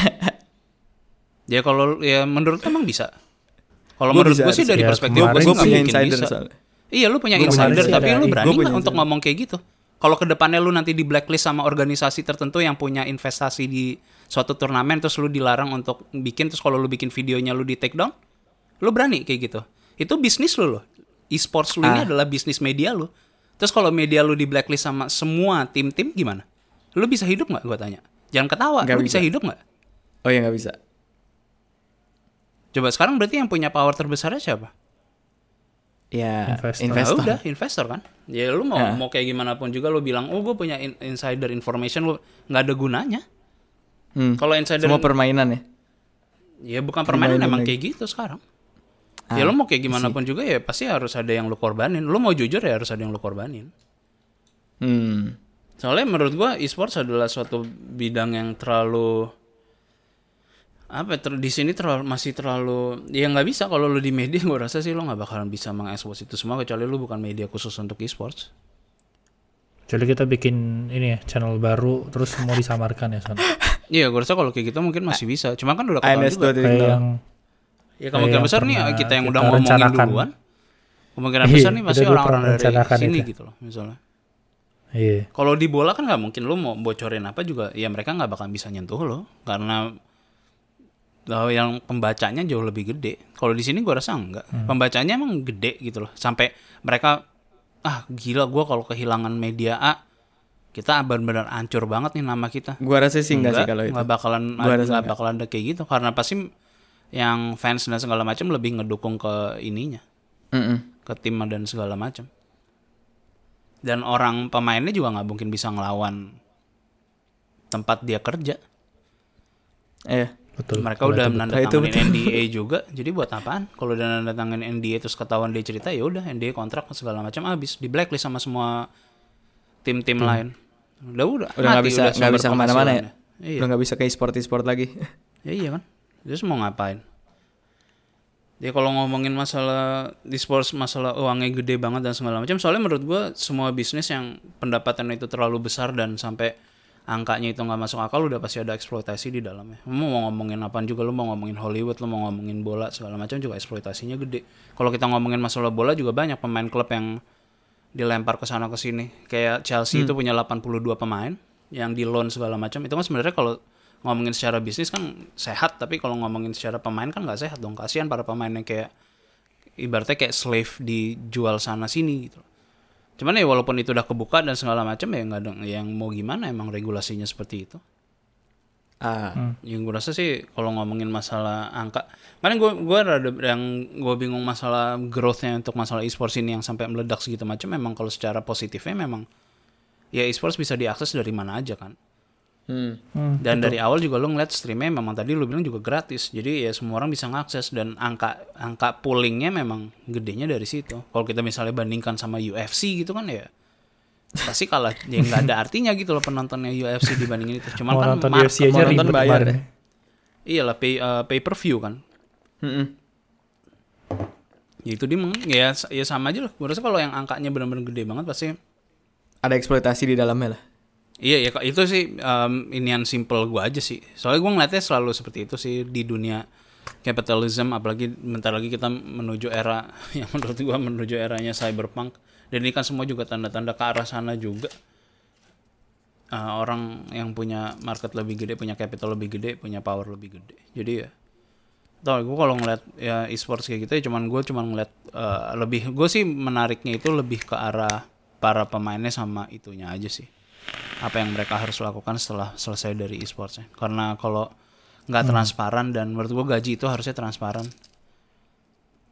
Ya kalau ya menurut emang bisa. Kalau menurut bisa gue sih dari Ya, perspektif gue punya mungkin insider bisa. soalnya. Iya lu punya Gua insider tapi lu berani nggak untuk ngomong kayak gitu? Kalau ke depannya lu nanti di blacklist sama organisasi tertentu yang punya investasi di suatu turnamen terus lu dilarang untuk bikin terus kalau lu bikin videonya lu di take down, lu berani kayak gitu? Itu bisnis lu loh. E-sports lu ini Ah. adalah bisnis media lu. Terus kalau media lu di blacklist sama semua tim-tim gimana? Lu bisa hidup nggak? Gua tanya. Jangan ketawa. Nggak lu bisa bisa. hidup nggak? Oh ya nggak bisa. Coba sekarang berarti yang punya power terbesarnya siapa? Ya Investor. investor. Nah, udah investor kan. Ya lu mau Ya. mau kayak gimana pun juga lu bilang, "Oh, gue punya in- insider information," lu nggak ada gunanya. Hmm. Kalau insider Semua permainan ya. ya bukan permainan permainan emang lagi. kayak gitu sekarang. Ah, ya lu mau kayak gimana pun juga ya pasti harus ada yang lu korbanin. Lu mau jujur ya harus ada yang lu korbanin. Hmm. Soalnya menurut gua e-sports adalah suatu bidang yang terlalu apa ya, ter- di sini terlalu masih terlalu ya nggak bisa kalau lu di media gua rasa sih lu nggak bakalan bisa mengekspos itu semua kecuali lu bukan media khusus untuk e-sports. Jadi kita bikin ini ya channel baru terus semua disamarkan ya Son. Iya, gue rasa kalau kayak gitu mungkin masih bisa. Cuma kan udah ketahuan juga. 2.0. Kayak yang Ya kemungkinan yang besar nih kita yang kita udah ngomongin rencanakan. duluan. Kemungkinan Iya, besar nih pasti orang-orang dari sini itu. gitu loh, misalnya. iya. Kalau di bola kan nggak mungkin lu mau bocorin apa juga, ya mereka nggak bakal bisa nyentuh lo karena oh, yang pembacanya jauh lebih gede. Kalau di sini gua rasa enggak. Hmm. Pembacanya emang gede gitu loh. Sampai mereka ah gila gua kalau kehilangan media A kita benar-benar hancur banget nih nama kita. Gua rasa sih enggak, sih kalau itu. nggak bakalan Gua rasa nggak enggak. bakalan ada kayak gitu karena pasti yang fans dan segala macam lebih ngedukung ke ininya Mm-mm. ke tim dan segala macam dan orang pemainnya juga nggak mungkin bisa ngelawan tempat dia kerja Iya. Betul. mereka Kalau udah betul. menandatangani Itu betul. NDA juga jadi buat apaan kalau udah menandatangani NDA terus ketahuan dia cerita ya udah NDA kontrak segala macam habis di blacklist sama semua tim-tim lain udah udah Udah nggak bisa nggak bisa ke mana-mana ya. iya Udah nggak bisa ke e-sport e-sport lagi. Ya iya kan. Terus mau ngapain? Ya kalau ngomongin masalah di sports masalah uangnya gede banget dan segala macam, soalnya menurut gua semua bisnis yang pendapatan itu terlalu besar dan sampai angkanya itu nggak masuk akal udah pasti ada eksploitasi di dalamnya. Lu mau ngomongin apaan juga, lu mau ngomongin Hollywood, lu mau ngomongin bola segala macam juga eksploitasinya gede. Kalau kita ngomongin masalah bola juga banyak pemain klub yang dilempar ke sana ke sini. Kayak Chelsea itu punya 82 pemain yang di loan segala macam. Itu kan sebenarnya kalau ngomongin secara bisnis kan sehat, tapi kalau ngomongin secara pemain kan nggak sehat dong. Kasihan para pemain yang kayak ibaratnya kayak slave dijual sana sini gitu. Cuman ya walaupun itu udah kebuka dan segala macam ya nggak ada yang mau gimana emang regulasinya seperti itu. Ah, Yang gue rasa sih kalau ngomongin masalah angka, karena gue gua rada yang gue bingung masalah growthnya untuk masalah e-sports ini yang sampai meledak segitu macam. Memang kalau secara positifnya memang ya e-sports bisa diakses dari mana aja kan. Hmm. Hmm, Dan dari awal juga lo ngeliat streamnya memang tadi lo bilang juga gratis. Jadi ya semua orang bisa ngakses dan angka angka pullingnya memang gedenya dari situ. Kalau kita misalnya bandingkan sama UFC gitu kan ya pasti kalah ya nggak ada artinya gitu loh penontonnya UFC dibandingin itu. Cuman Mau kan nonton market- UFC aja nonton ribet bayar ya. iyalah pay eh, pay per view kan. Mm-mm. Ya itu dia ya ya sama aja loh. Gue rasa kalau yang angkanya benar-benar gede banget pasti Ada eksploitasi di dalamnya lah. Iya ya itu sih um, inian simple gue aja sih. Soalnya gue ngeliatnya selalu seperti itu sih di dunia capitalism apalagi bentar lagi kita menuju era yang menurut gue menuju eranya cyberpunk dan ini kan semua juga tanda-tanda ke arah sana juga. Uh, orang yang punya market lebih gede, punya capital lebih gede, punya power lebih gede. Jadi ya tau gue kalau ngeliat ya e-sports kayak gitu ya cuman gue cuman ngeliat uh, lebih gue sih menariknya itu lebih ke arah para pemainnya sama itunya aja sih apa yang mereka harus lakukan setelah selesai dari e-sportsnya. Karena kalau nggak transparan dan menurut gue gaji itu harusnya transparan.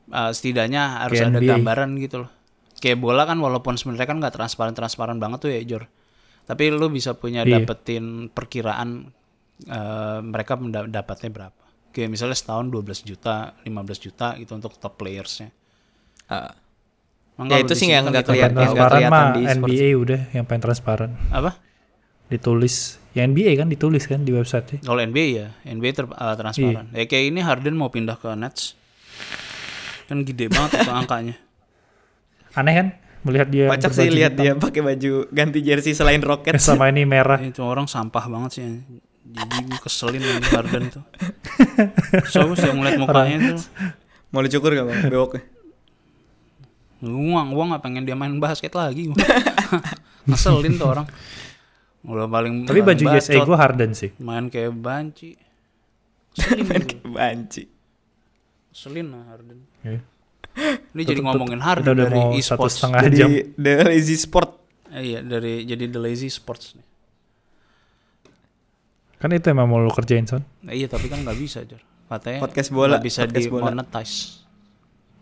Uh, setidaknya harus Kayak ada NBA. gambaran gitu loh. Kayak bola kan walaupun sebenarnya kan nggak transparan transparan banget tuh ya Jor. Tapi lu bisa punya Iya. dapetin perkiraan uh, mereka menda- dapatnya berapa. Kayak misalnya setahun 12 juta 15 juta gitu untuk top playersnya. Ah. Mangga Ya, itu sih yang nggak Yang kelihatan- transparan kelihatan mah di. NBA udah yang paling transparan. apa Ditulis. Ya NBA kan ditulis kan di website Kalau NBA ya, NBA ter- uh, transparan. Iya. Ya kayak ini Harden mau pindah ke Nets. Kan gede banget itu angkanya. Aneh kan? Melihat dia Pacak sih lihat hitam. dia pakai baju ganti jersey selain Eh, Rockets. sama ini merah. Itu orang sampah banget sih. Jadi gue keselin sama Harden tuh. So gue sih ngeliat mukanya tuh. Mau dicukur gak bang bewoknya? Gua, gua gak pengen dia main basket lagi. Ngeselin tuh orang. Udah paling Tapi baju USA gue Harden sih. main kayak banci. Keselin gua. Banci. Keselin lah Harden. Iya. Ini jadi ngomongin. Harden Udah- udah dari satu e-sports. setengah jam. Jadi the lazy sport. Eh, iya dari jadi the lazy sports nih. Kan itu emang mau lu kerjain son. Nah, iya tapi kan nggak bisa Jor. Katanya Podcast bola, nggak bisa podcast di bola.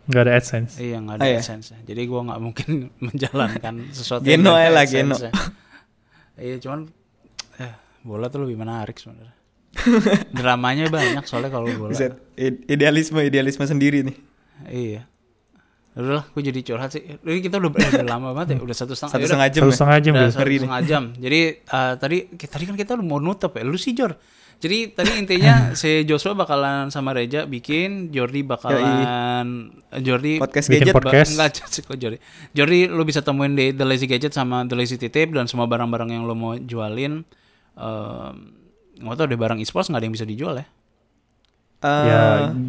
Nggak ada AdSense. Iya nggak ada Ah, iya. AdSense. Jadi gua nggak mungkin menjalankan sesuatu Geno aja lah, AdSense-nya. Iya cuman eh, bola tuh lebih menarik sebenarnya. Dramanya banyak soalnya kalau bola. I- idealisme idealisme sendiri nih. Iya. Udah lah, gue jadi curhat sih. Ini kita udah, udah lama banget ya, udah satu setengah. Satu jam Satu ya. setengah jam Udah gitu. satu setengah jam. Jadi eh, tadi tadi kan kita udah mau nutup ya. Lu sih Jor. Jadi tadi intinya si Joshua bakalan sama Reja bikin, Jordi bakalan eh, Jordi Podcast Bikin gadget. pod- podcast. Enggak sih kok Jordi. Jordi lu bisa temuin di The Lazy Gadget sama The Lazy Titip dan semua barang-barang yang lu mau jualin. Ehm nggak tahu deh barang e-sports nggak ada yang bisa dijual ya. Eh, Ya,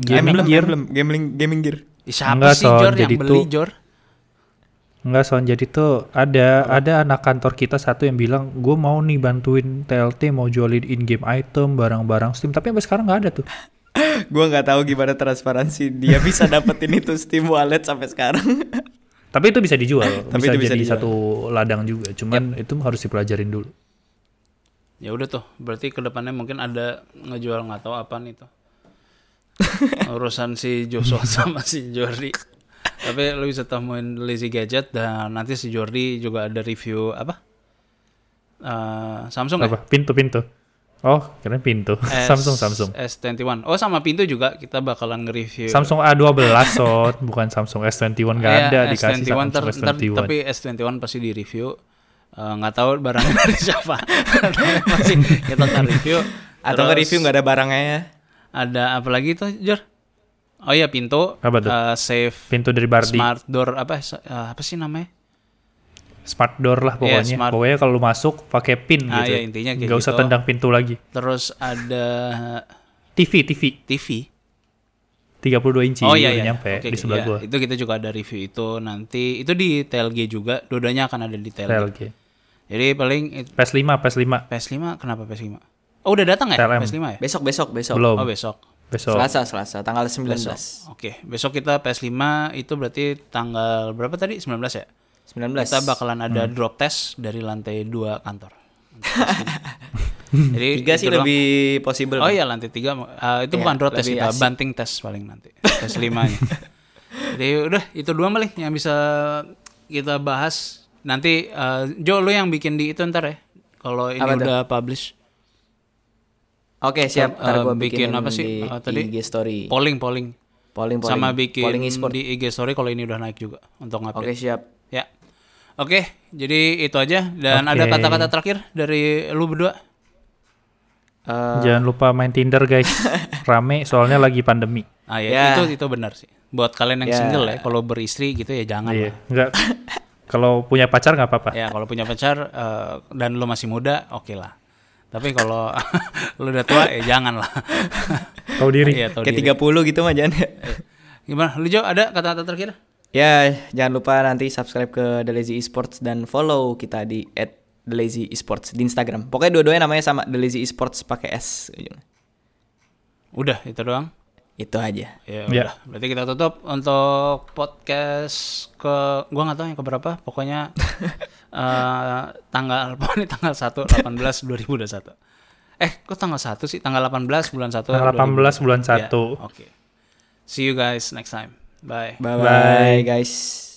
gaming emblem, gear. emblem, gaming gaming gear. Siapa Enggak, sih. Jor yang beli tuh- Jor? Enggak son, jadi tuh ada ada anak kantor kita satu yang bilang gue mau nih bantuin TLT mau jualin in-game item, barang-barang Steam, tapi sampai sekarang nggak ada tuh. Gua nggak tahu gimana transparansi dia bisa dapetin itu Steam Wallet sampai sekarang. Tapi itu bisa dijual, Tapi bisa, itu bisa jadi dijual. satu ladang juga. Cuman itu harus dipelajarin dulu. Ya udah tuh, berarti ke depannya mungkin ada ngejual nggak tahu apa nih tuh. Urusan si Joshua sama si Jordi. Tapi lu bisa temuin Lazy Gadget dan nanti si Jordi juga ada review apa? Eh, Samsung ya? Apa? Pintu-pintu. Oh, keren pintu. S- Samsung Samsung. S21. Oh sama pintu juga kita bakalan nge-review. Samsung A12 son, bukan Samsung S21 nggak Iya, ada dikasih S21 ntar- Samsung ntar- S21. tapi S21 pasti di review. Eh, nggak tahu barangnya dari siapa. Masih kita akan review. Atau Terus- nge-review nggak ada barangnya ya? Ada apa lagi tuh, Jor? Oh iya pintu, Apa tuh? eh, safe, Pintu dari Bardi. smart door apa eh, apa sih namanya? Smart door lah Iya, pokoknya. smart. Pokoknya kalau lu masuk pakai pin Ah, gitu. iya, intinya kayak Nggak usah gitu. tendang pintu lagi. Terus ada TV, TV. TV. 32 inci oh iya iya. nyampe Oke, di sebelah iya. gua. Itu kita juga ada review itu nanti. Itu di TLG juga. Dodanya akan ada di TLG. TLG. Jadi paling it- PS5, PS5. PS5 kenapa PS5? Oh udah datang ya TLM. PS5 ya? Besok besok besok. Belum. Oh besok. Besok. Selasa Selasa tanggal 19. Besok. Oke, besok kita PS5 itu berarti tanggal berapa tadi? 19 ya? 19. kita bakalan ada Hmm. drop test dari lantai dua kantor. Jadi Tiga sih itu doang. lebih possible. Oh iya lantai tiga eh, itu Iya, bukan drop test kita asik. banting tes paling nanti tes limanya. Jadi udah itu dua paling yang bisa kita bahas nanti eh, Jo lu yang bikin di itu ntar ya kalau ini Apa udah publish Oke, siap. Eh, Ntar gua bikin apa sih? di Eh, tadi? IG story. polling polling polling, polling. sama bikin polling e-sport. di IG story kalau ini udah naik juga untuk Oke, ngupdate. siap. Ya. Oke, jadi itu aja dan Oke. ada kata-kata terakhir dari lu berdua. Eh, Jangan lupa main Tinder guys. Rame soalnya lagi pandemi. Ah ya, Ya. itu itu benar sih. Buat kalian yang Ya. single ya, kalau beristri gitu ya jangan Iya, lah. enggak. Kalau punya pacar nggak apa-apa. Ya, kalau punya pacar eh, dan lu masih muda, oke lah. Tapi kalau lu udah tua ya jangan lah. Tahu diri. Iya, tahu Kayak diri. 30 gitu mah jangan. Gimana? Lu Jo ada kata-kata terakhir? ya, jangan lupa nanti subscribe ke The Lazy Esports dan follow kita di @The Lazy Esports di Instagram. Pokoknya dua-duanya namanya sama The Lazy Esports pakai S. Udah, itu doang. Itu aja. Ya Ya. udah, berarti kita tutup untuk podcast ke gua nggak tahu yang keberapa, pokoknya eh tanggal apa nih tanggal 1 18 2021. Eh, kok tanggal 1 sih? Tanggal 18 bulan 1. Tanggal 18 bulan Ya, 1. Oke. See you guys next time. Bye. Bye bye, Bye. guys.